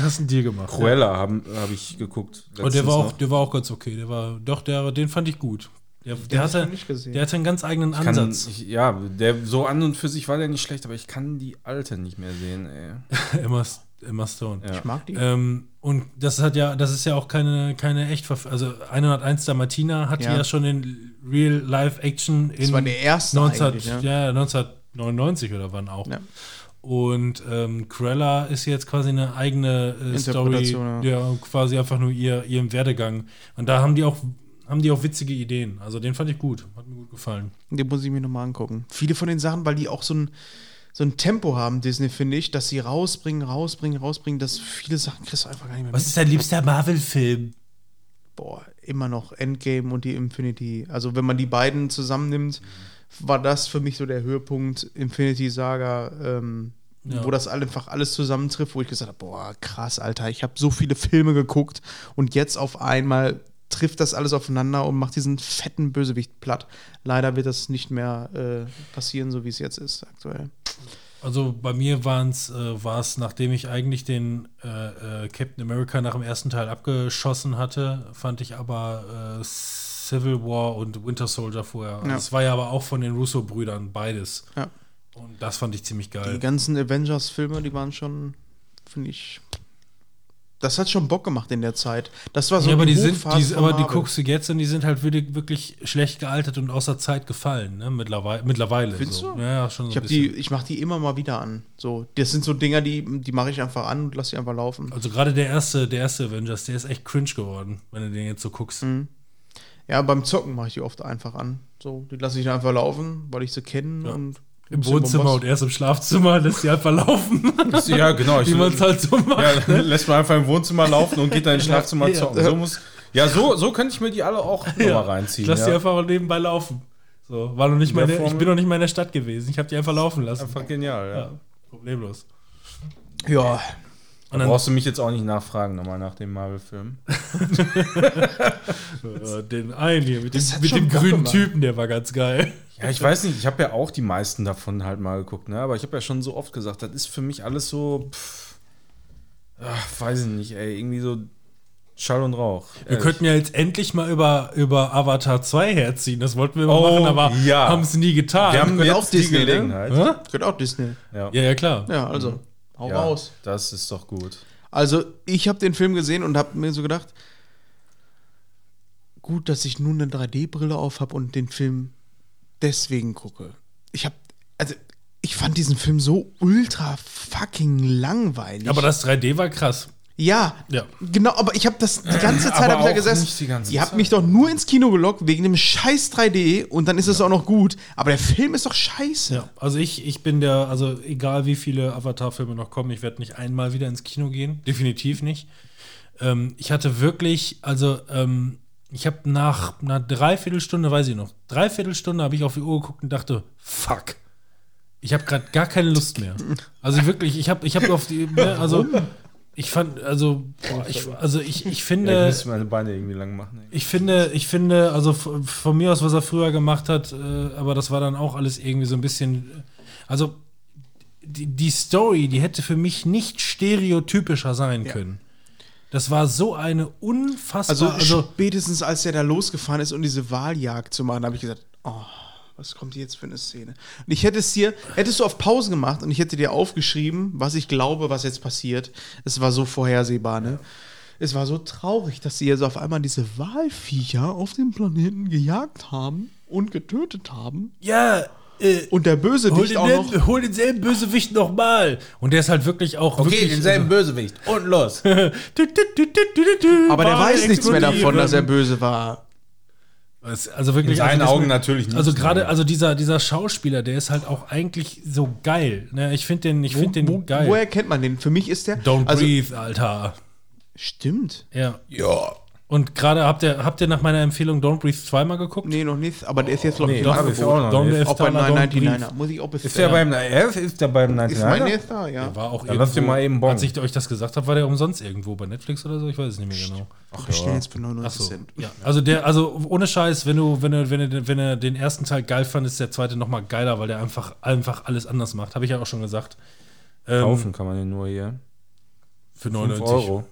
hast du einen Deal gemacht. Cruella habe hab ich geguckt. Und der war auch, noch. der war auch ganz okay. Der war, doch, der, den fand ich gut. Der, der, hast noch nicht gesehen. der hatte einen ganz eigenen kann, Ansatz. ich, ja, der so an und für sich war der nicht schlecht, aber ich kann die alte nicht mehr sehen, ey. Emma, Emma Stone. Ja. Ich mag die. Ähm, und das hat ja, das ist ja auch keine, keine echt, also 101 Dalmatiner hat Ja. ja. schon in Real Live Action in das war der erste 19, eigentlich, ja. ja, 1999 oder wann auch. Ja. Und ähm, Cruella ist jetzt quasi eine eigene äh, Story, Interpretation, ja. quasi einfach nur ihr, ihrem Werdegang. Und da haben die auch, haben die auch witzige Ideen. Also den fand ich gut, hat mir gut gefallen. Den muss ich mir nochmal angucken. Viele von den Sachen, weil die auch so ein, so ein Tempo haben, Disney, finde ich, dass sie rausbringen, rausbringen, rausbringen, dass viele Sachen kriegst du einfach gar nicht mehr Was ist dein liebster Marvel-Film? Boah, immer noch Endgame und die Infinity. Also wenn man die beiden zusammennimmt, war das für mich so der Höhepunkt Infinity Saga, ähm, Ja. wo das einfach alles zusammentrifft, wo ich gesagt habe, boah, krass, Alter, ich habe so viele Filme geguckt und jetzt auf einmal trifft das alles aufeinander und macht diesen fetten Bösewicht platt. Leider wird das nicht mehr äh, passieren, so wie es jetzt ist aktuell. Also bei mir äh, war es, nachdem ich eigentlich den äh, äh, Captain America nach dem ersten Teil abgeschossen hatte, fand ich aber äh, Civil War und Winter Soldier vorher. Ja. Das war ja aber auch von den Russo-Brüdern beides. Ja. Und das fand ich ziemlich Die geil. ganzen Avengers-Filme, die waren schon, finde ich. Das hat schon Bock gemacht in der Zeit. Das war so ja, aber die sind, die, aber die guckst du jetzt und die sind halt wirklich, wirklich schlecht gealtert und außer Zeit gefallen, ne? Mittlerweile. mittlerweile Findest so. du? Ja, schon so Ich ein habe die, bisschen. ich mache die immer mal wieder an. So, das sind so Dinger, die, die mache ich einfach an und lasse die einfach laufen. Also gerade der erste, der erste Avengers, der ist echt cringe geworden, wenn du den jetzt so guckst. Mhm. Ja, beim Zocken mache ich die oft einfach an. So, die lasse ich einfach laufen, weil ich sie kenne Ja. und Im Wohnzimmer und erst im Schlafzimmer lässt die einfach laufen. Ja, genau. Ich, Wie man es halt so macht. ja, lässt man einfach im Wohnzimmer laufen und geht dann ins Schlafzimmer Ja. zocken. So muss, ja, so, so könnte ich mir die alle auch nochmal reinziehen. Ich lass die ja. einfach nebenbei laufen. So, war noch nicht meine, ich bin noch nicht mal in der Stadt gewesen. Ich habe die einfach laufen lassen. Einfach genial, ja. ja, problemlos. Ja, Und Da dann brauchst du mich jetzt auch nicht nachfragen, nochmal nach dem Marvel-Film. äh, den einen hier mit dem, Das mit dem grünen gemacht. Typen, der war ganz geil. Ja, ich weiß nicht, ich habe ja auch die meisten davon halt mal geguckt, ne? aber ich habe ja schon so oft gesagt, das ist für mich alles so, pff, ach, weiß ich nicht, ey, irgendwie so Schall und Rauch. Wir ehrlich. könnten ja jetzt endlich mal über, über Avatar 2 herziehen. Das wollten wir mal Oh, machen, aber ja. haben es nie getan. Wir haben Gehört jetzt auch die Disney, ne? Gelegenheit. Hä? gehört auch Disney. Ja. Ja, ja, klar. Ja, also, hau Ja, raus. Das ist doch gut. Also, ich habe den Film gesehen und habe mir so gedacht, gut, dass ich nun eine 3D-Brille auf habe und den Film deswegen gucke. Ich habe, also, ich fand diesen Film so ultra fucking langweilig. Aber das 3D war krass. Ja, Ja. genau, aber ich habe das die ganze Zeit hab ich da gesessen. nicht die ganze Ihr habt mich doch nur ins Kino gelockt wegen dem scheiß 3D und dann ist es auch noch gut. Aber der Film ist doch scheiße. Ja, also ich, ich bin der, also egal wie viele Avatar-Filme noch kommen, ich werde nicht einmal wieder ins Kino gehen. Definitiv nicht. Ähm, ich hatte wirklich, also ähm, ich habe nach einer Dreiviertelstunde, weiß ich noch, Dreiviertelstunde habe ich auf die Uhr geguckt und dachte, fuck. Ich habe gerade gar keine Lust mehr. Also wirklich, ich habe ich hab auf die, ne, also ich fand, also, boah, ich, also ich, ich Ja, finde, ich müsste meine Beine irgendwie lang machen. Ey. ich finde, ich finde, also von mir aus, was er früher gemacht hat, äh, aber das war dann auch alles irgendwie so ein bisschen. äh, Also die, die Story, die hätte für mich nicht stereotypischer sein können. Das war so eine unfassbar. Also, Also, spätestens als der da losgefahren ist, um diese Wahljagd zu machen, habe ich gesagt, oh, was kommt hier jetzt für eine Szene? Und ich hätte es dir, hättest du auf Pausen gemacht und ich hätte dir aufgeschrieben, was ich glaube, was jetzt passiert. Es war so vorhersehbar, ne? Es war so traurig, dass sie jetzt auf einmal diese Walviecher auf dem Planeten gejagt haben und getötet haben. ja, äh, Und der hol, Bösewicht auch noch. denselben, hol denselben Bösewicht nochmal. Und der ist halt wirklich auch. Okay, wirklich, denselben Bösewicht. Und los. Also, Aber der weiß nichts mehr davon, dass er böse war. Es- Also wirklich. In seinen also Augen natürlich nicht. Also gerade, also dieser, dieser Schauspieler, der ist halt auch eigentlich so geil. Ne? Ich finde den, ich Wo, finde den wo, geil. woher kennt man den? Für mich ist der. Don't also, breathe, Alter. Stimmt. Ja. Ja. Und gerade habt ihr, habt ihr nach meiner Empfehlung Don't Breathe zweimal geguckt? Nee, noch nicht, aber der ist jetzt, glaube Nee, ich, im hab ich Angebot. auch noch nicht. Auch bei Tana, Don't 99 Breathe. Muss ich auch bis Ist der beim RF? Ist der beim Ist meine 99 jetzt da, ja. War auch Dann lass dir mal eben Bon. Als ich euch das gesagt habe, war der umsonst irgendwo bei Netflix oder so? Ich weiß es nicht mehr genau. Ach, wir stellen jetzt für 99 Achso. Cent. Ja, also der, also ohne Scheiß, wenn du, wenn du, wenn du, wenn du den ersten Teil geil fandest, ist der zweite noch mal geiler, weil der einfach, einfach alles anders macht. Habe ich ja auch schon gesagt. Ähm, Kaufen kann man den nur hier. für 5 99 Euro.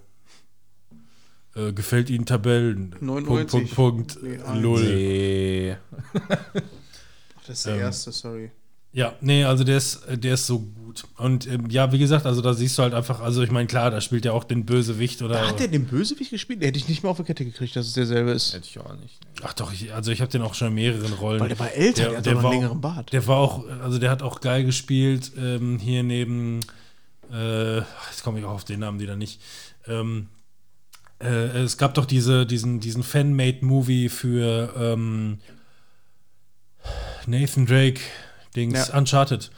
Äh, gefällt Ihnen Tabellen? 99. Punkt, Punkt, Punkt. Nee. Lull. Nee. Das ist der Ähm, erste, sorry. Ja, nee, also der ist, der ist so gut. Und ähm, ja, wie gesagt, also da siehst du halt einfach, also ich meine, klar, da spielt ja auch den Bösewicht oder. Hat der den Bösewicht gespielt? Den hätte ich nicht mehr auf die Kette gekriegt, dass es derselbe ist. Hätte ich auch nicht. Ach doch, ich, also ich habe den auch schon in mehreren Rollen. Weil der war älter, der, hat doch noch war einen längeren Bart. Der war auch, also der hat auch geil gespielt, ähm, hier neben, äh, ach, jetzt komme ich auch auf den Namen wieder nicht. Ähm, äh, es gab doch diese, diesen, diesen Fan-Made-Movie für ähm, Nathan Drake, Dings, Ja. Uncharted.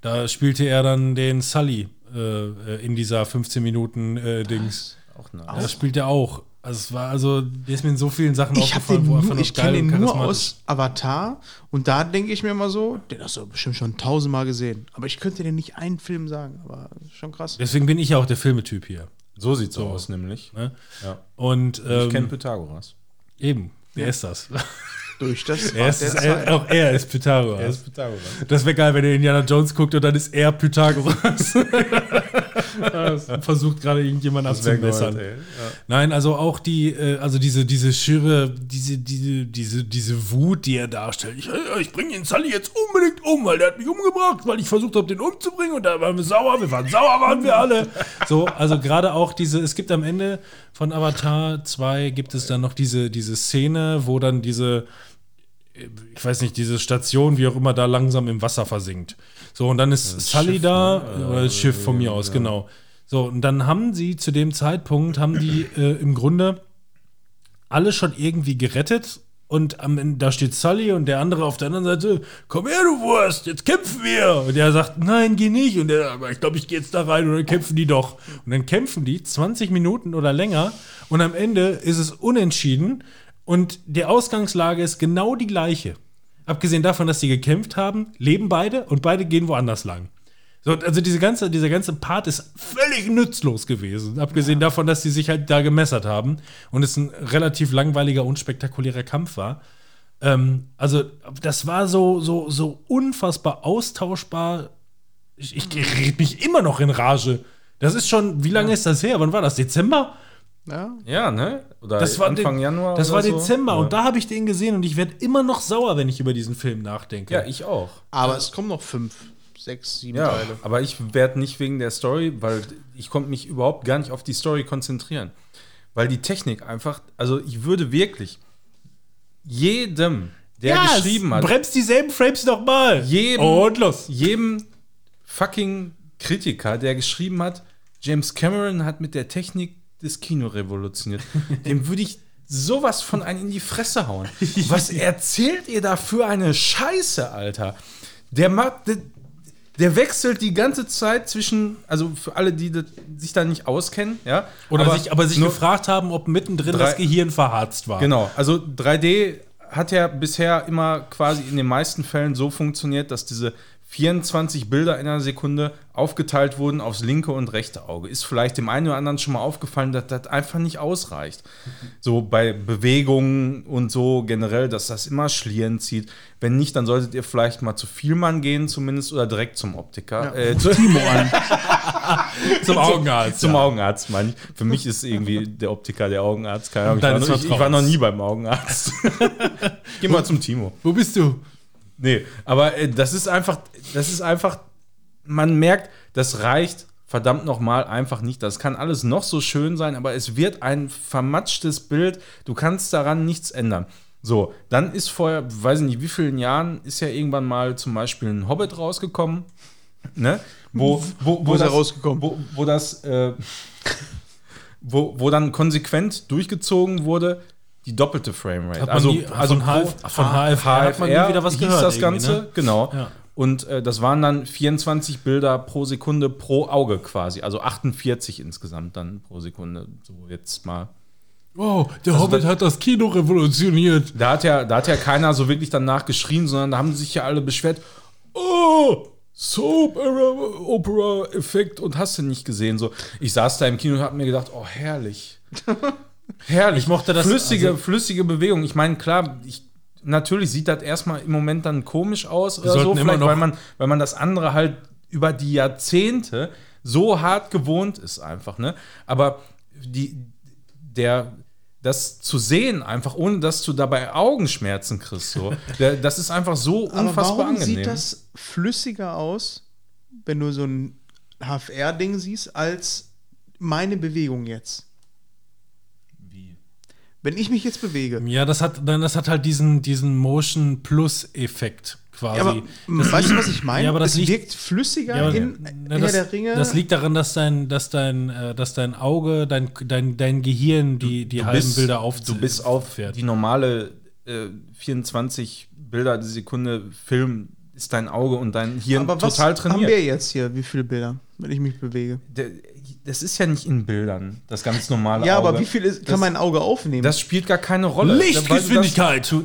Da spielte er dann den Sully äh, äh, in dieser 15 Minuten äh, Dings. Auch nice. Da spielt er auch. Also es war also, der ist mir in so vielen Sachen Ich, aufgefallen, den wo er nur, ich kenne den nur aus Avatar und da denke ich mir immer so, den hast du bestimmt schon tausendmal gesehen. Aber ich könnte dir nicht einen Film sagen, aber schon krass. Deswegen bin ich ja auch der Filmetyp hier. So sieht's aus, nämlich. Ne? Ja. Und Ich kenne ähm, Pythagoras. eben, wer ist das? Durch das Er ist, der er, auch er ist Pythagoras. Er ist Pythagoras. das wäre geil, wenn ihr Indiana Jones guckt und dann ist er Pythagoras. Das Versucht gerade irgendjemand abzubessern. Nein, also auch die, äh, also diese, diese schüre, diese, diese, diese, diese Wut, die er darstellt. Ich, äh, ich bringe den Sully jetzt unbedingt um, weil der hat mich umgebracht, weil ich versucht habe, den umzubringen und da waren wir sauer, wir waren sauer, waren wir alle. So, also gerade auch diese, es gibt am Ende von Avatar 2 gibt es dann noch diese, diese Szene, wo dann diese, ich weiß nicht, diese Station, wie auch immer, da langsam im Wasser versinkt. So, und dann ist Sully Schiff, da, ne? oder das Schiff von mir aus, genau. So, und dann haben sie zu dem Zeitpunkt, haben die äh, im Grunde alle schon irgendwie gerettet. Und am Ende, da steht Sully und der andere auf der anderen Seite, komm her, du Wurst, jetzt kämpfen wir. Und der sagt, nein, geh nicht. Und der, aber ich glaube, ich gehe jetzt da rein und dann kämpfen die doch. Und dann kämpfen die 20 Minuten oder länger und am Ende ist es unentschieden und die Ausgangslage ist genau die gleiche. Abgesehen davon, dass sie gekämpft haben, leben beide und beide gehen woanders lang. So, also diese ganze, dieser ganze Part ist völlig nutzlos gewesen. Abgesehen davon, dass sie sich halt da gemessert haben und es ein relativ langweiliger, unspektakulärer Kampf war. Ähm, also, das war so, so, so unfassbar austauschbar. Ich, ich rede mich immer noch in Rage. Das ist schon, wie lange ist das her? Wann war das? Dezember? Ja, Ja, ne? Oder Das war Anfang de- Januar. Das oder war so. Dezember Ja. und da habe ich den gesehen und ich werde immer noch sauer, wenn ich über diesen Film nachdenke. Ja, ich auch. aber es kommen noch fünf, sechs, sieben Ja, Teile. aber ich werde nicht wegen der Story, weil ich konnte mich überhaupt gar nicht auf die Story konzentrieren. Weil die Technik einfach, also ich würde wirklich jedem, der ja, geschrieben hat, Bremst dieselben Frames nochmal. jedem, Und los. jedem fucking Kritiker, der geschrieben hat, James Cameron hat mit der Technik das Kino revolutioniert, dem würde ich sowas von einen in die Fresse hauen. Was erzählt ihr da für eine Scheiße, Alter? Der macht, der, der wechselt die ganze Zeit zwischen, also für alle, die das, sich da nicht auskennen, ja. Oder sich, aber sich gefragt haben, ob mittendrin Drei- das Gehirn verharzt war. Genau, also 3D hat ja bisher immer quasi in den meisten Fällen so funktioniert, dass diese 24 Bilder in einer Sekunde aufgeteilt wurden aufs linke und rechte Auge. Ist vielleicht dem einen oder anderen schon mal aufgefallen, dass das einfach nicht ausreicht. So bei Bewegungen und so generell, dass das immer Schlieren zieht. Wenn nicht, dann solltet ihr vielleicht mal zu Vielmann gehen, zumindest oder direkt zum Optiker. Äh, zu, Timo an. Zum Augenarzt, Zum ja. Augenarzt, meine ich. Für mich ist irgendwie der Optiker der Augenarzt. Keine Ahnung. Ich war, noch, ich, ich war noch nie beim Augenarzt. Geh mal zum Timo. Wo bist du? Nee, aber äh, das ist einfach, das ist einfach, man merkt, das reicht verdammt nochmal einfach nicht. Das kann alles noch so schön sein, aber es wird ein vermatschtes Bild. Du kannst daran nichts ändern. So, dann ist vorher, weiß ich nicht, wie vielen Jahren ist ja irgendwann mal zum Beispiel ein Hobbit rausgekommen, ne? Wo, wo, Wo ist er das, rausgekommen? Wo, wo das, äh, wo, wo dann konsequent durchgezogen wurde, die doppelte Framerate. Also, nie- also von HF von HFR hat man nie wieder was gehört das Ganze, ne? genau. Ja. Und äh, das waren dann 24 Bilder pro Sekunde pro Auge quasi. Also 48 insgesamt dann pro Sekunde. So jetzt mal. Oh, der Hobbit hat das Kino revolutioniert. Da hat ja, da hat ja keiner so wirklich danach geschrien, sondern da haben sich ja alle beschwert. Oh, Soap Opera Effekt und hast du nicht gesehen. So, ich saß da im Kino und habe mir gedacht, oh herrlich, herrlich. Ich mochte das- flüssige, also- flüssige Bewegung. Ich meine, klar, ich, natürlich sieht das erstmal im Moment dann komisch aus oder so, vielleicht, weil man, weil man das andere halt über die Jahrzehnte so hart gewohnt ist einfach, ne? Aber die, der, das zu sehen, einfach ohne dass du dabei Augenschmerzen kriegst, so, das ist einfach so Aber unfassbar warum angenehm. sieht das flüssiger aus, wenn du so ein HFR-Ding siehst, als meine Bewegung jetzt? Wenn ich mich jetzt bewege. Ja, das hat, dann, das hat halt diesen, diesen Motion Plus-Effekt quasi. Ja, aber m, weißt du, was ich meine? Ja, aber das es liegt- wirkt flüssiger Ja, aber, in ne, Herr das, der Ringe. das liegt daran, dass dein, dass dein, äh, dass dein Auge, dein, dein, dein Gehirn die, die halben bist- Bilder auf Du bist auf die normale äh, 24 Bilder die Sekunde Film ist dein Auge und dein Hirn aber was total haben trainiert. wir jetzt hier? Wie viele Bilder, wenn ich mich bewege? Der- das ist ja nicht in Bildern, das ganz normale Ja, Auge. aber wie viel ist, kann das, mein Auge aufnehmen? Das spielt gar keine Rolle. Lichtgeschwindigkeit. Du,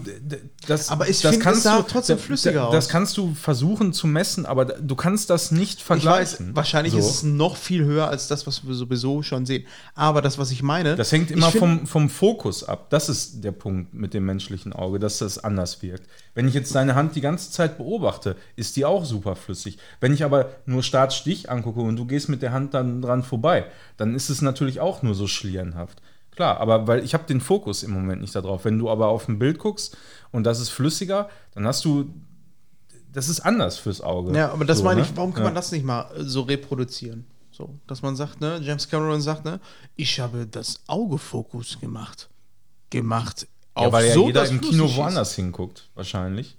das, Aber ich das finde, kannst es du- trotzdem das- flüssiger Das aus. kannst du versuchen zu messen, aber du kannst das nicht ich weiß, vergleichen. wahrscheinlich So. ist es noch viel höher als das, was wir sowieso schon sehen. Aber das, was ich meine. Das hängt immer vom, vom Fokus ab. Das ist der Punkt mit dem menschlichen Auge, dass das anders wirkt. Wenn ich jetzt deine Hand die ganze Zeit beobachte, ist die auch super flüssig. Wenn ich aber nur Start-Stich angucke und du gehst mit der Hand dann dran vorbei, dann ist es natürlich auch nur so schlierenhaft. Klar, aber weil ich habe den Fokus im Moment nicht darauf. Wenn du aber auf ein Bild guckst und das ist flüssiger, dann hast du das ist anders fürs Auge. Ja, aber das So, meine ne? ich, warum kann Ja. man das nicht mal äh, so reproduzieren? So, dass man sagt, ne, James Cameron sagt, ne, ich habe das Augefokus gemacht. Gemacht. Ja, weil ja so, jeder im Kino woanders hinguckt, wahrscheinlich.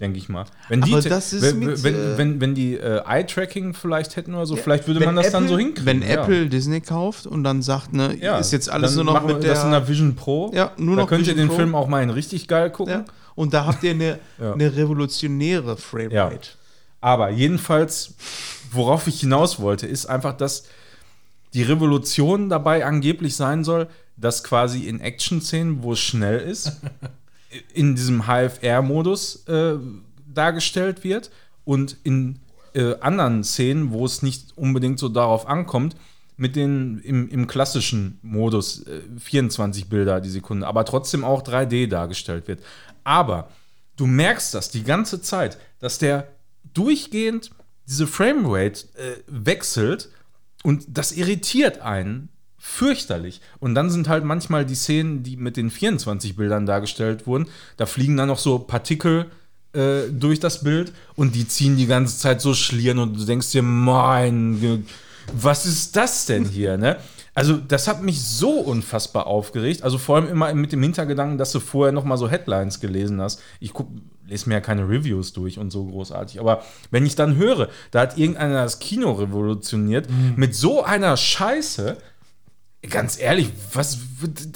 Denke ich mal. Wenn die, wenn, mit, wenn, äh, wenn, wenn die äh, Eye-Tracking vielleicht hätten oder so, vielleicht würde man das dann Apple- so hinkriegen. Wenn ja. Apple Disney kauft und dann sagt, ne, ja, ist jetzt alles dann nur noch mit das in der der. Vision Pro. Ja, nur da noch könnt ihr Vision den Pro. Film auch mal in richtig geil gucken. Ja, und da habt ihr eine, Ja. eine revolutionäre Ja. Framerate. Aber jedenfalls, worauf ich hinaus wollte, ist einfach, dass die Revolution dabei angeblich sein soll, dass quasi in Action-Szenen, wo es schnell ist, in diesem HFR-Modus äh, dargestellt wird und in äh, anderen Szenen, wo es nicht unbedingt so darauf ankommt, mit den im, im klassischen Modus äh, 24 Bilder die Sekunde, aber trotzdem auch 3D dargestellt wird. Aber du merkst das die ganze Zeit, dass der durchgehend diese Framerate äh, wechselt und das irritiert einen fürchterlich. Und dann sind halt manchmal die Szenen, die mit den 24 Bildern dargestellt wurden, da fliegen dann noch so Partikel äh, durch das Bild und die ziehen die ganze Zeit so Schlieren und du denkst dir, mein, was ist das denn hier, ne? Also, das hat mich so unfassbar aufgeregt. Also, vor allem immer mit dem Hintergedanken, dass du vorher noch mal so Headlines gelesen hast. Ich guck, lese mir ja keine Reviews durch und so großartig. Aber wenn ich dann höre, da hat irgendeiner das Kino revolutioniert mit so einer Scheiße, ganz ehrlich, was,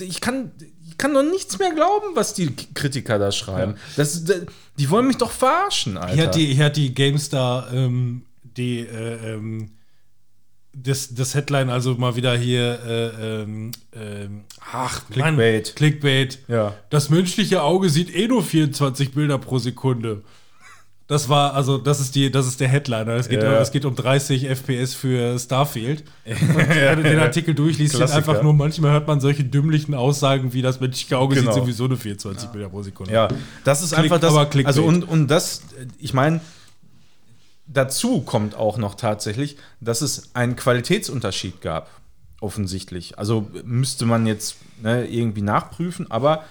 ich kann, ich kann doch nichts mehr glauben, was die Kritiker da schreiben. Das, die wollen mich doch verarschen, Alter. Hier hat die, hier hat die GameStar ähm, die äh, ähm, das, das Headline also mal wieder hier äh, ähm, ähm, ach Mann, Clickbait. Clickbait. Ja. Das menschliche Auge sieht eh nur 24 Bilder pro Sekunde. Das war, also, das ist die, das ist der Headliner. Es geht, Ja. es geht um 30 FPS für Starfield. Und wenn du den Artikel durchliest, steht einfach nur, manchmal hört man solche dümmlichen Aussagen wie das menschliche Auge Genau. sieht sowieso nur 24 Bilder pro Sekunde. Ja, das ist Klick- einfach das. Also und, und das, ich meine, dazu kommt auch noch tatsächlich, dass es einen Qualitätsunterschied gab, offensichtlich. Also müsste man jetzt ne, irgendwie nachprüfen, aber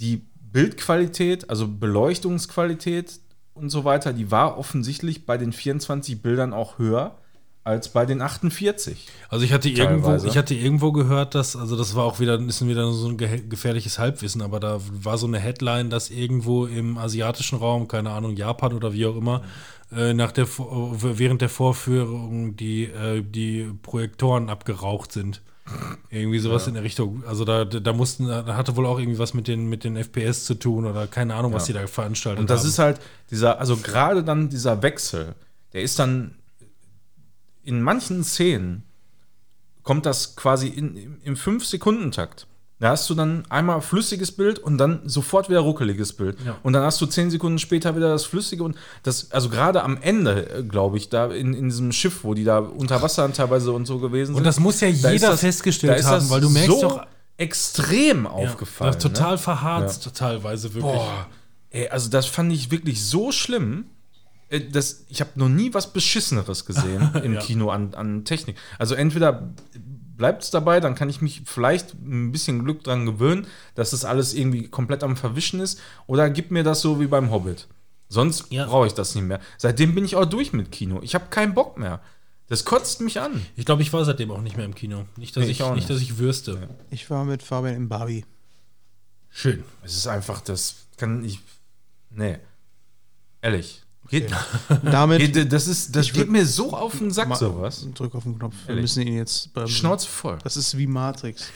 die Bildqualität, also Beleuchtungsqualität und so weiter, die war offensichtlich bei den 24 Bildern auch höher als bei den 48. Also ich hatte irgendwo, ich hatte irgendwo gehört, dass, also das war auch wieder, ist wieder so ein ge gefährliches Halbwissen, aber da war so eine Headline, dass irgendwo im asiatischen Raum, keine Ahnung, Japan oder wie auch immer, äh, nach der, Vor- während der Vorführung die, äh, die Projektoren abgeraucht sind. Irgendwie sowas in der Richtung. Also da, da mussten, da hatte wohl auch irgendwie was mit den, mit den FPS zu tun oder keine Ahnung, was die da veranstaltet Und das haben. ist halt dieser, also gerade dann dieser Wechsel, der ist dann in manchen Szenen kommt das quasi in, im, im 5-Sekunden-Takt. Da hast du dann einmal flüssiges Bild und dann sofort wieder ruckeliges Bild. Ja. Und dann hast du zehn Sekunden später wieder das flüssige und das, also gerade am Ende, glaube ich, da in, in diesem Schiff, wo die da unter Wasser teilweise und so gewesen sind. Und das muss ja da jeder ist festgestellt haben, das weil du merkst so doch- extrem Ja, aufgefallen. das total ne? verharzt, teilweise wirklich. Boah, ey, also das fand ich wirklich so schlimm. Äh, Das, ich habe noch nie was Beschisseneres gesehen im Ja. Kino an, an Technik. Also entweder bleibt es dabei, dann kann ich mich vielleicht ein bisschen Glück dran gewöhnen, dass das alles irgendwie komplett am Verwischen ist, oder gib mir das so wie beim Hobbit. Sonst Ja. brauche ich das nicht mehr. Seitdem bin ich auch durch mit Kino. Ich habe keinen Bock mehr. Das kotzt mich an. Ich glaube, ich war seitdem auch nicht mehr im Kino. Nicht, dass, Nee, ich, ich auch nicht, nicht. dass ich würste. Ich war mit Fabian im Barbie. Schön. Es ist einfach, das kann ich. Nee. Ehrlich. Geht, Damit das ist, das geht mir so auf den Sack, sowas. drück auf den Knopf. Wir Ehrlich. müssen ihn jetzt beim Schnauze voll. Das ist wie Matrix.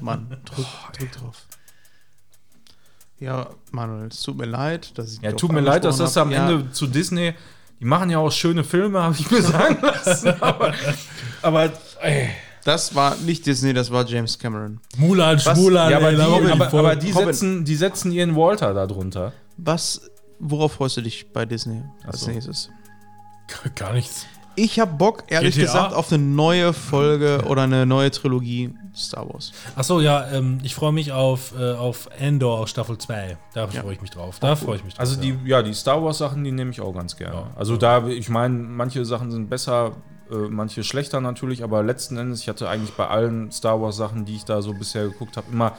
Mann, drück, drück drauf. Ja, Manuel, es tut mir leid, dass ich Ja, tut mir leid, dass das am hab. Ende zu Disney. Die machen ja auch schöne Filme, habe ich mir sagen lassen. Aber, aber ey. Das war nicht Disney, das war James Cameron. Mulan, Schmulan, ja, aber ey, die, aber, aber die, setzen, die setzen ihren Walter da drunter. Was, worauf freust du dich bei Disney als so. nächstes? Gar nichts. Ich habe Bock, ehrlich GTA? gesagt, auf eine neue Folge oder eine neue Trilogie Star Wars. Achso, ja, ähm, ich freue mich auf, äh, auf Endor aus Staffel 2. Da freue ich mich drauf. Da freue ich mich drauf. Also die, ja, die Star Wars Sachen, die nehme ich auch ganz gerne. Also da, ich meine, manche Sachen sind besser, äh, manche schlechter natürlich, aber letzten Endes, ich hatte eigentlich bei allen Star Wars Sachen, die ich da so bisher geguckt habe, immer,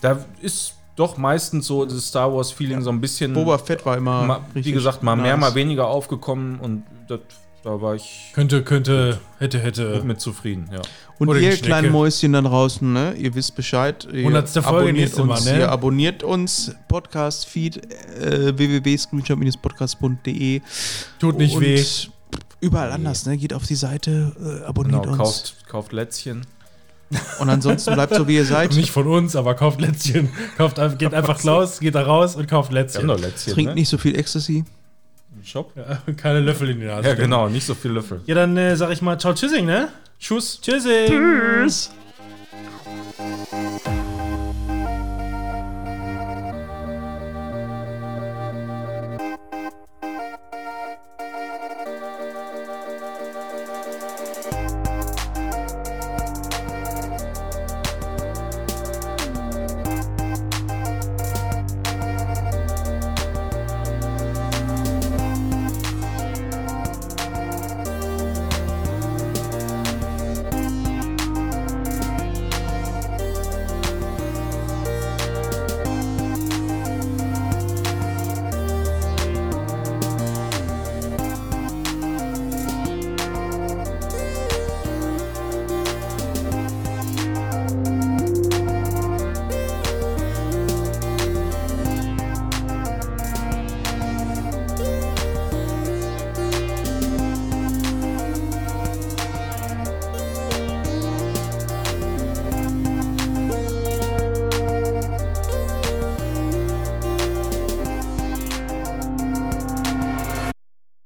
da ist doch meistens so das Star Wars Feeling so ein bisschen, Boba Fett war immer, mal, wie gesagt, mal mehr, nice. mal weniger aufgekommen und das, da war ich Könnte, könnte, hätte, hätte. mit zufrieden, ja. Und Oder ihr kleinen Mäuschen da draußen, ne? ihr wisst Bescheid. Ihr 100. Folge abonniert nächste Mal, uns, ne? Ihr abonniert uns, Podcast-Feed, äh, www.screenshot-podcast.de. Tut nicht und weh. Überall anders, ne? Geht auf die Seite, äh, abonniert Genau, uns. kauft, kauft Lätzchen. Und ansonsten bleibt so, wie ihr seid. Nicht von uns, aber kauft Lätzchen. Kauft, einfach- geht einfach raus, geht da raus und kauft Lätzchen. doch Lätzchen, Trinkt ne? nicht so viel Ecstasy. Im Shop. Ja, keine Löffel in die Nase. Ja, genau, nicht so viel Löffel. Ja, dann äh, sag ich mal Ciao, Tschüssing, ne? Tschüss. Tschüssing. Tschüss.